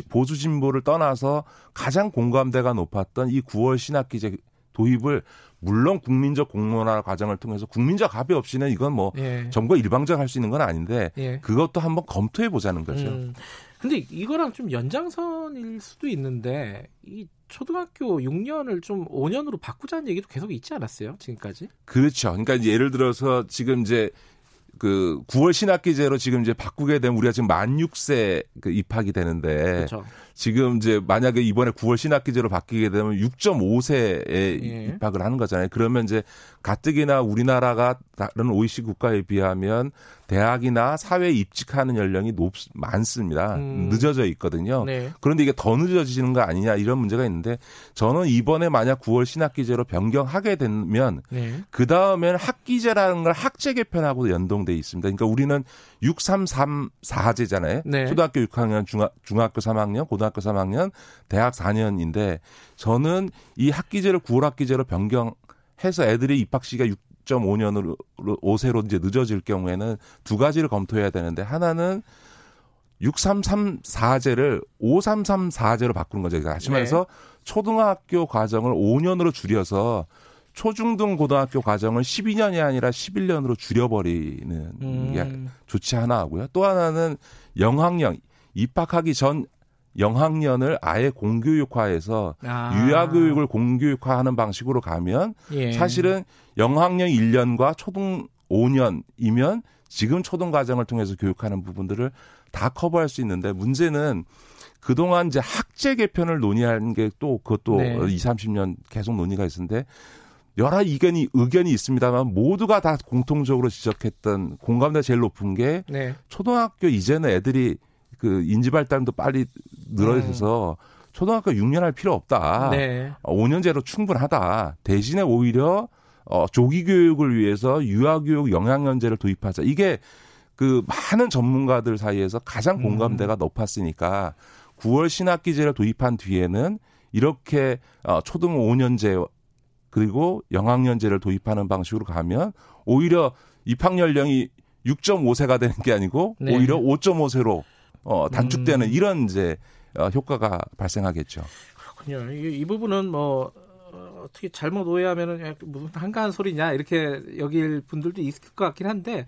보수 진보를 떠나서 가장 공감대가 높았던 이 9월 신학기제 도입을 물론 국민적 공론화 과정을 통해서 국민적 합의 없이는 이건 뭐 예. 정부가 일방적 할 수 있는 건 아닌데 예. 그것도 한번 검토해 보자는 거죠. 음. 근데 이거랑 좀 연장선일 수도 있는데 이 초등학교 6년을 좀 5년으로 바꾸자는 얘기도 계속 있지 않았어요? 지금까지? 그렇죠. 그러니까 예를 들어서 지금 이제 그 9월 신학기제로 지금 이제 바꾸게 되면 우리가 지금 만 6세 그 입학이 되는데 그렇죠. 지금 이제 만약에 이번에 9월 신학기제로 바뀌게 되면 6.5세에 예. 입학을 하는 거잖아요. 그러면 이제 가뜩이나 우리나라가 다른 OECD 국가에 비하면 대학이나 사회에 입직하는 연령이 높 많습니다. 음. 늦어져 있거든요. 네. 그런데 이게 더 늦어지는 거 아니냐 이런 문제가 있는데 저는 이번에 만약 9월 신학기제로 변경하게 되면 네. 그 다음에는 학기제라는 걸 학제 개편하고 연동돼 있습니다. 그러니까 우리는 6334제잖아요. 네. 초등학교 6학년, 중학, 중학교 3학년, 고등학교 3학년, 대학 4년인데 저는 이 학기제를 9월 학기제로 변경 해서 애들이 입학 시기가 6.5년으로 5세로 이제 늦어질 경우에는 두 가지를 검토해야 되는데 하나는 6334제를 5334제로 바꾸는 거죠. 그러니까 다시 말해서 네. 초등학교 과정을 5년으로 줄여서 초중등 고등학교 과정을 12년이 아니라 11년으로 줄여버리는 음. 게 좋지 하나 하고요. 또 하나는 영학년 입학하기 전 영학년을 아예 공교육화해서 아. 유아교육을 공교육화하는 방식으로 가면 예. 사실은 영학년 1년과 초등 5년이면 지금 초등 과정을 통해서 교육하는 부분들을 다 커버할 수 있는데 문제는 그동안 이제 학제 개편을 논의하는 게또 그것도 네. 20, 30년 계속 논의가 있었는데 여러 의견이 의견이 있습니다만 모두가 다 공통적으로 지적했던 공감대 제일 높은 게 네. 초등학교 이제는 애들이 그 인지 발달도 빨리 늘어져서 음. 초등학교 6년 할 필요 없다. 네. 5년제로 충분하다. 대신에 오히려 어 조기 교육을 위해서 유아 교육 영양연제를 도입하자. 이게 그 많은 전문가들 사이에서 가장 공감대가 음. 높았으니까 9월 신학기제를 도입한 뒤에는 이렇게 어 초등 5년제 그리고 영학년제를 도입하는 방식으로 가면 오히려 입학 연령이 6.5세가 되는 게 아니고 네. 오히려 5.5세로 어, 단축되는 음. 이런 이제 어, 효과가 발생하겠죠. 그렇군요. 이, 이 부분은 뭐 어, 어떻게 잘못 오해하면은 무슨 한가한 소리냐 이렇게 여길 분들도 있을 것 같긴 한데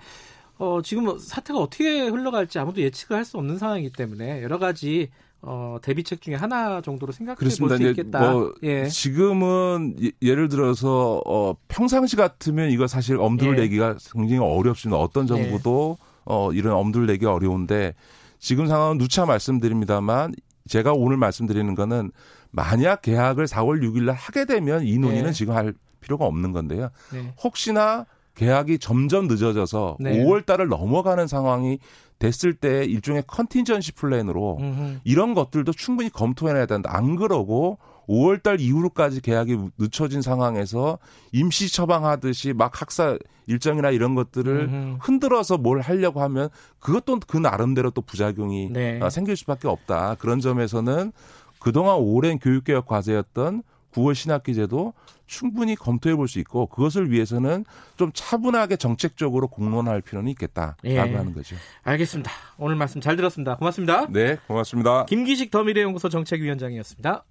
어, 지금 사태가 어떻게 흘러갈지 아무도 예측을 할 수 없는 상황이기 때문에 여러 가지 어, 대비책 중에 하나 정도로 생각해 볼 수 있겠다. 뭐 예. 지금은 예 를 들어서 어, 평상시 같으면 이거 사실 엄두를 예. 내기가 굉장히 어렵습니다. 어떤 정부도 예. 어, 이런 엄두를 내기 어려운데 지금 상황은 누차 말씀드립니다만 제가 오늘 말씀드리는 거는 만약 계약을 4월 6일 날 하게 되면 이 논의는 네. 지금 할 필요가 없는 건데요. 네. 혹시나 계약이 점점 늦어져서 네. 5월 달을 넘어가는 상황이 됐을 때 일종의 컨틴전시 플랜으로 음흠. 이런 것들도 충분히 검토해내야 된다. 안 그러고 5월 달 이후로까지 계약이 늦춰진 상황에서 임시 처방하듯이 막 학사 일정이나 이런 것들을 음흠. 흔들어서 뭘 하려고 하면 그것도 그 나름대로 또 부작용이 네. 아, 생길 수밖에 없다. 그런 점에서는 그동안 오랜 교육개혁 과제였던 9월 신학기제도 충분히 검토해 볼 수 있고 그것을 위해서는 좀 차분하게 정책적으로 공론할 필요는 있겠다라고 예. 하는 거죠. 알겠습니다. 오늘 말씀 잘 들었습니다. 고맙습니다. 네, 고맙습니다. 김기식 더미래연구소 정책위원장이었습니다.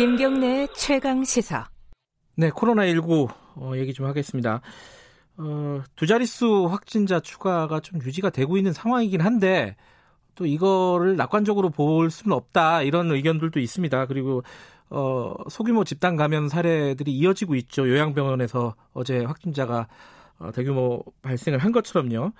김경래 최강 시사. 네, 코로나19 어, 얘기 좀 하겠습니다. 어, 두 자릿수 확진자 추가가 좀 유지가 되고 있는 상황이긴 한데 또 이거를 낙관적으로 볼 수는 없다 이런 의견들도 있습니다. 그리고 어, 소규모 집단 감염 사례들이 이어지고 있죠. 요양병원에서 어제 확진자가 어, 대규모 발생을 한 것처럼요.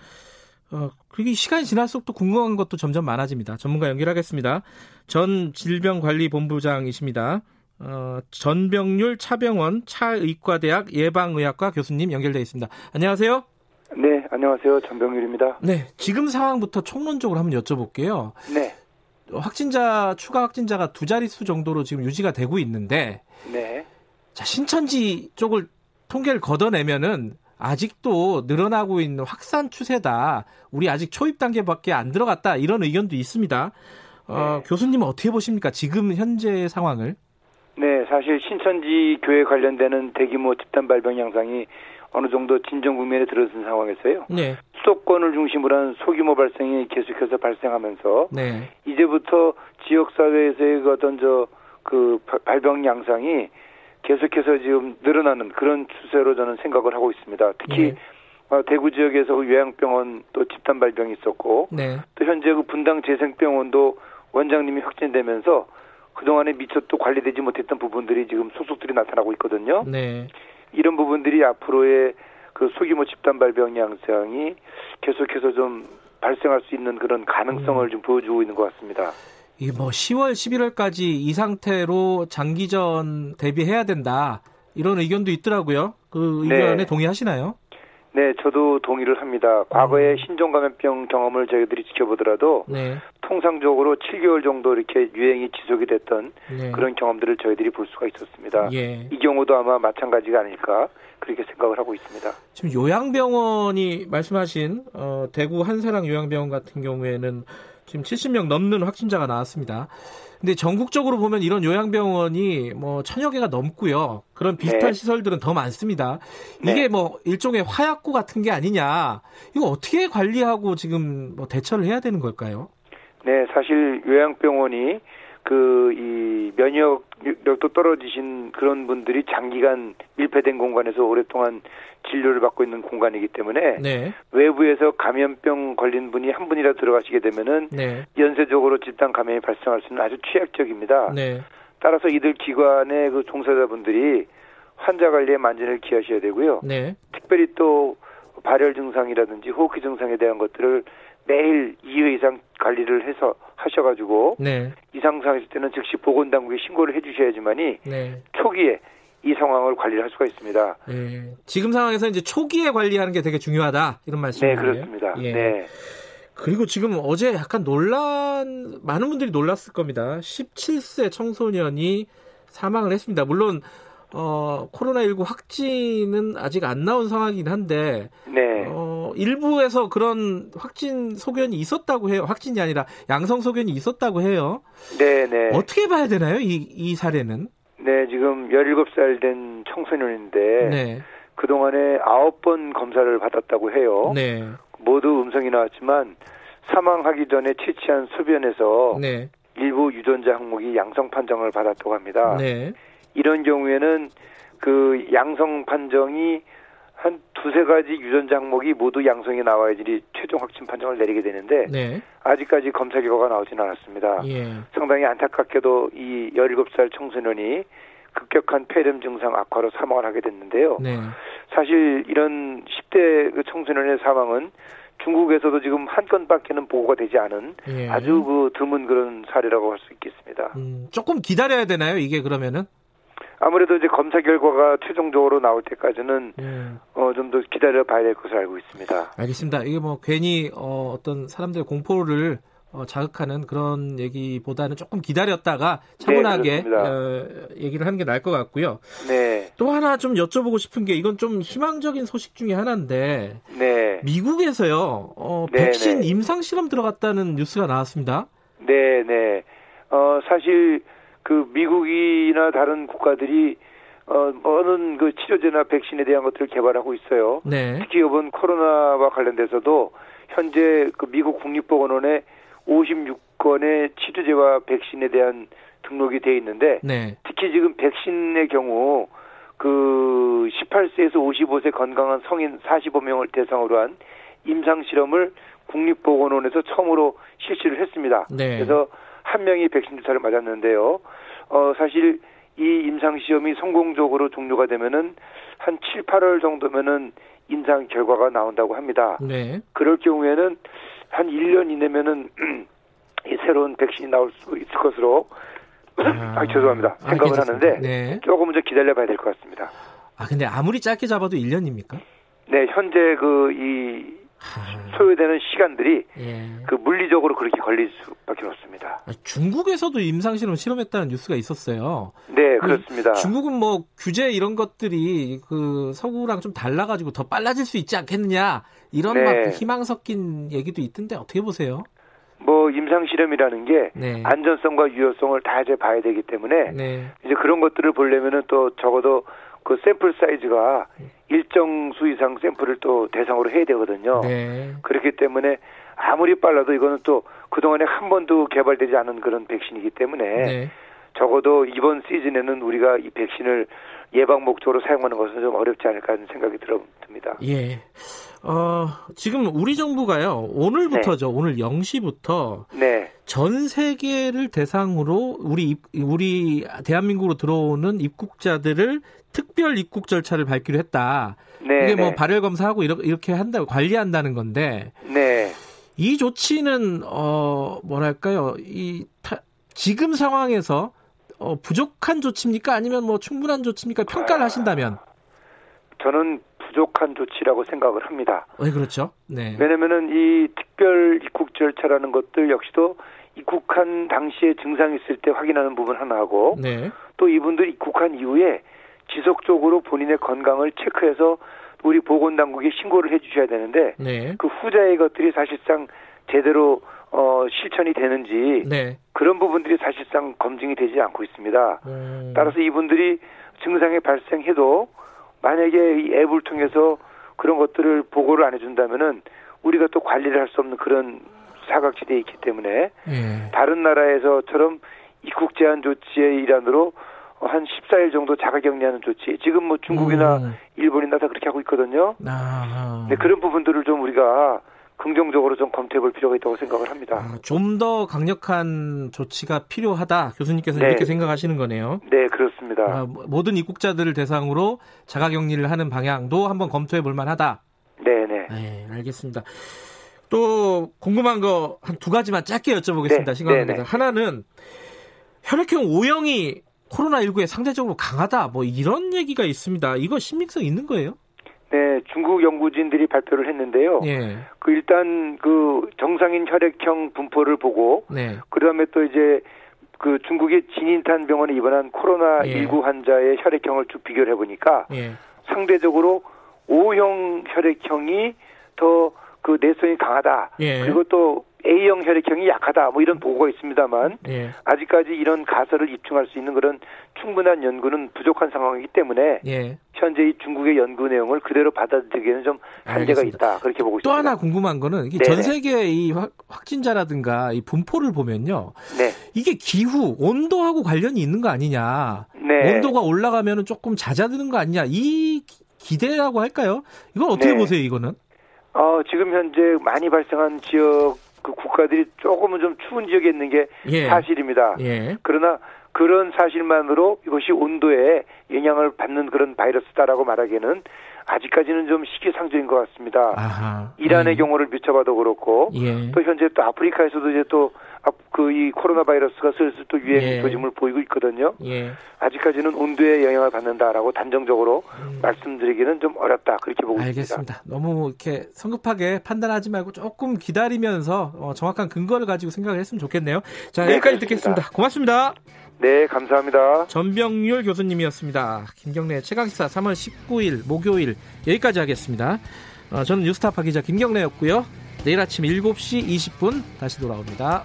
어, 그게 시간이 지날수록 또 궁금한 것도 점점 많아집니다. 전문가 연결하겠습니다. 전 질병관리본부장이십니다. 어, 전병률 차병원 차의과대학 예방의학과 교수님 연결되어 있습니다. 안녕하세요. 네, 안녕하세요. 전병률입니다. 네, 지금 상황부터 총론적으로 한번 여쭤볼게요. 네. 확진자 추가 확진자가 두 자릿수 정도로 지금 유지가 되고 있는데, 네. 자 신천지 쪽을 통계를 걷어내면은 아직도 늘어나고 있는 확산 추세다. 우리 아직 초입 단계밖에 안 들어갔다. 이런 의견도 있습니다. 어, 네. 교수님은 어떻게 보십니까? 지금 현재 상황을? 네, 사실 신천지 교회 관련되는 대규모 집단 발병 양상이 어느 정도 진정 국면에 들어선 상황에서요. 네. 수도권을 중심으로 한 소규모 발생이 계속해서 발생하면서 네. 이제부터 지역 사회에서의 그 어떤 저 그 발병 양상이 계속해서 지금 늘어나는 그런 추세로 저는 생각을 하고 있습니다. 특히 네. 어, 대구 지역에서 그 요양병원 또 집단 발병이 있었고 네. 또 현재 그 분당 재생병원도 원장님이 확진되면서 그동안에 미처 또 관리되지 못했던 부분들이 지금 소속들이 나타나고 있거든요. 네. 이런 부분들이 앞으로의 그 소규모 집단 발병 양상이 계속해서 좀 발생할 수 있는 그런 가능성을 음. 좀 보여주고 있는 것 같습니다. 이게 뭐 10월, 11월까지 이 상태로 장기전 대비해야 된다. 이런 의견도 있더라고요. 그 의견에 네. 동의하시나요? 네, 저도 동의를 합니다. 과거에 음. 신종감염병 경험을 저희들이 지켜보더라도 네. 통상적으로 7개월 정도 이렇게 유행이 지속이 됐던 네. 그런 경험들을 저희들이 볼 수가 있었습니다. 예. 이 경우도 아마 마찬가지가 아닐까 그렇게 생각을 하고 있습니다. 지금 요양병원이 말씀하신 어, 대구 한사랑 요양병원 같은 경우에는 지금 70명 넘는 확진자가 나왔습니다. 근데 전국적으로 보면 이런 요양병원이 뭐 천여 개가 넘고요. 그런 비슷한 네. 시설들은 더 많습니다. 이게 네. 뭐 일종의 화약고 같은 게 아니냐. 이거 어떻게 관리하고 지금 뭐 대처를 해야 되는 걸까요? 네, 사실 요양병원이 그 이 면역력도 떨어지신 그런 분들이 장기간 밀폐된 공간에서 오랫동안 진료를 받고 있는 공간이기 때문에 네. 외부에서 감염병 걸린 분이 한 분이라 들어가시게 되면은 네. 연쇄적으로 집단 감염이 발생할 수 있는 아주 취약적입니다. 네. 따라서 이들 기관의 그 종사자분들이 환자 관리에 만전을 기하셔야 되고요. 네. 특별히 또 발열 증상이라든지 호흡기 증상에 대한 것들을 매일 2회 이상 관리를 해서 하셔가지고 네. 이상 상황 있을 때는 즉시 보건당국에 신고를 해주셔야지만이 네. 초기에 이 상황을 관리를 할 수가 있습니다. 네. 지금 상황에서 이제 초기에 관리하는 게 되게 중요하다 이런 말씀이에요. 네, 그렇습니다. 예. 네. 그리고 지금 어제 약간 논란 많은 분들이 놀랐을 겁니다. 17세 청소년이 사망을 했습니다. 물론 어, 코로나19 확진은 아직 안 나온 상황이긴 한데, 네. 어, 일부에서 그런 확진 소견이 있었다고 해요. 확진이 아니라 양성 소견이 있었다고 해요. 네, 네. 어떻게 봐야 되나요? 이, 이 사례는? 네, 지금 17살 된 청소년인데, 네. 그동안에 9번 검사를 받았다고 해요. 네. 모두 음성이 나왔지만, 사망하기 전에 채취한 소변에서 네. 일부 유전자 항목이 양성 판정을 받았다고 합니다. 네. 이런 경우에는 그 양성 판정이 한 두세 가지 유전자 항목이 모두 양성이 나와야지 최종 확진 판정을 내리게 되는데 네. 아직까지 검사 결과가 나오지는 않았습니다. 예. 상당히 안타깝게도 이 17살 청소년이 급격한 폐렴 증상 악화로 사망을 하게 됐는데요. 네. 사실 이런 10대 그 청소년의 사망은 중국에서도 지금 한 건밖에는 보고가 되지 않은 예. 아주 그 드문 그런 사례라고 할 수 있겠습니다. 음, 조금 기다려야 되나요? 이게 그러면은? 아무래도 이제 검사 결과가 최종적으로 나올 때까지는 음. 어, 좀 더 기다려 봐야 될 것을 알고 있습니다. 알겠습니다. 이게 뭐 괜히 어, 어떤 사람들의 공포를 어, 자극하는 그런 얘기보다는 조금 기다렸다가 차분하게 네, 어, 얘기를 하는 게 나을 것 같고요. 네. 또 하나 좀 여쭤보고 싶은 게 이건 좀 희망적인 소식 중에 하나인데 네. 미국에서요 어, 네, 백신 네. 임상 실험 들어갔다는 뉴스가 나왔습니다. 네, 네. 어, 사실 그 미국이나 다른 국가들이 어, 어느 그 치료제나 백신에 대한 것들을 개발하고 있어요. 네. 특히 이번 코로나와 관련돼서도 현재 그 미국 국립보건원에 56건의 치료제와 백신에 대한 등록이 돼 있는데 네. 특히 지금 백신의 경우 그 18세에서 55세 건강한 성인 45명을 대상으로 한 임상 실험을 국립보건원에서 처음으로 실시를 했습니다. 네. 그래서 한 명이 백신 주사를 맞았는데요. 어, 사실 이 임상 시험이 성공적으로 종료가 되면은 한 7, 8월 정도면은 임상 결과가 나온다고 합니다. 네. 그럴 경우에는 한 1년 이내면은 이 새로운 백신이 나올 수 있을 것으로 아, 아 죄송합니다. 생각을 알겠습니다. 하는데 네. 조금 더 기다려 봐야 될 것 같습니다. 아, 근데 아무리 짧게 잡아도 1년입니까? 네, 현재 그 이 소요되는 시간들이 예. 그 물리적으로 그렇게 걸릴 수밖에 없습니다. 중국에서도 임상실험 실험했다는 뉴스가 있었어요. 네, 그렇습니다. 중국은 뭐 규제 이런 것들이 그 서구랑 좀 달라가지고 더 빨라질 수 있지 않겠느냐 이런 네. 막 희망 섞인 얘기도 있던데 어떻게 보세요? 뭐 임상 실험이라는 게 네. 안전성과 유효성을 다 이제 봐야 되기 때문에 네. 이제 그런 것들을 보려면은 또 적어도 그 샘플 사이즈가 일정 수 이상 샘플을 또 대상으로 해야 되거든요. 네. 그렇기 때문에 아무리 빨라도 이거는 또 그동안에 한 번도 개발되지 않은 그런 백신이기 때문에 네. 적어도 이번 시즌에는 우리가 이 백신을 예방 목적으로 사용하는 것은 좀 어렵지 않을까 하는 생각이 들어듭니다. 예. 어, 지금 우리 정부가요, 오늘부터죠, 네. 오늘 0시부터. 네. 전 세계를 대상으로 우리, 우리 대한민국으로 들어오는 입국자들을 특별 입국 절차를 밟기로 했다. 네. 이게 뭐 네. 발열 검사하고 이렇게 한다고 관리한다는 건데. 네. 이 조치는, 어, 뭐랄까요, 이, 타, 지금 상황에서 어, 부족한 조치입니까? 아니면 뭐 충분한 조치입니까? 평가를 하신다면. 저는 부족한 조치라고 생각을 합니다. 왜 그렇죠? 네. 왜냐면은 이 특별 입국 절차라는 것들 역시도 입국한 당시에 증상이 있을 때 확인하는 부분 하나하고 네. 또 이분들이 입국한 이후에 지속적으로 본인의 건강을 체크해서 우리 보건당국에 신고를 해 주셔야 되는데 네. 그 후자의 것들이 사실상 제대로 어, 실천이 되는지 네. 그런 부분들이 사실상 검증이 되지 않고 있습니다. 음. 따라서 이분들이 증상이 발생해도 만약에 이 앱을 통해서 그런 것들을 보고를 안 해준다면은 우리가 또 관리를 할 수 없는 그런 사각지대에 있기 때문에 예. 다른 나라에서처럼 입국 제한 조치의 일환으로 한 14일 정도 자가격리하는 조치. 지금 뭐 중국이나 음. 일본이나 다 그렇게 하고 있거든요. 아. 네, 그런 부분들을 좀 우리가 긍정적으로 좀 검토해 볼 필요가 있다고 생각을 합니다. 아, 좀더 강력한 조치가 필요하다. 교수님께서 네. 이렇게 생각하시는 거네요. 네, 그렇습니다. 아, 모든 입국자들을 대상으로 자가격리를 하는 방향도 한번 검토해 볼 만하다. 네, 네. 네, 알겠습니다. 또 궁금한 거 한 두 가지만 짧게 여쭤보겠습니다. 네, 시간 관계상. 네, 네. 하나는 혈액형 O형이 코로나19에 상대적으로 강하다. 뭐 이런 얘기가 있습니다. 이거 신빙성 있는 거예요? 네, 중국 연구진들이 발표를 했는데요. 예. 그 일단 그 정상인 혈액형 분포를 보고 네. 그다음에 또 이제 그 중국의 진인탄 병원에 입원한 코로나 19 예. 환자의 혈액형을 쭉 비교를 해 보니까 예. 상대적으로 O형 혈액형이 더 그 내성이 강하다. 예. 그리고 또 A형 혈액형이 약하다 뭐 이런 보고가 있습니다만 예. 아직까지 이런 가설을 입증할 수 있는 그런 충분한 연구는 부족한 상황이기 때문에 예. 현재 이 중국의 연구 내용을 그대로 받아들이기에는 좀 한계가. 있다 그렇게 보고 있습니다. 또 하나 궁금한 거는 이게 전 세계 이 확진자라든가 이 분포를 보면요, 네. 이게 기후 온도하고 관련이 있는 거 아니냐? 네. 온도가 올라가면 조금 잦아드는 거 아니냐? 이 기대라고 할까요? 이건 어떻게 네. 보세요, 이거는? 어, 지금 현재 많이 발생한 지역 그 국가들이 조금은 좀 추운 지역에 있는 게 예. 사실입니다. 예. 그러나 그런 사실만으로 이것이 온도에 영향을 받는 그런 바이러스다라고 말하기에는 아직까지는 좀 시기상조인 것 같습니다. 아하. 이란의 예. 경우를 비춰봐도 그렇고 예. 또 현재 또 아프리카에서도 이제 또 그이 코로나 바이러스가 슬슬 또 유행 예. 조짐을 보이고 있거든요. 예. 아직까지는 온도에 영향을 받는다라고 단정적으로 음. 말씀드리기는 좀 어렵다 그렇게 보고 알겠습니다. 있습니다. 너무 이렇게 성급하게 판단하지 말고 조금 기다리면서 어, 정확한 근거를 가지고 생각을 했으면 좋겠네요. 자 네, 여기까지 그렇습니다. 듣겠습니다. 고맙습니다. 네, 감사합니다. 전병률 교수님이었습니다. 김경래 최강시사 3월 19일 목요일 여기까지 하겠습니다. 어, 저는 뉴스타파 기자 김경래였고요. 내일 아침 7시 20분 다시 돌아옵니다.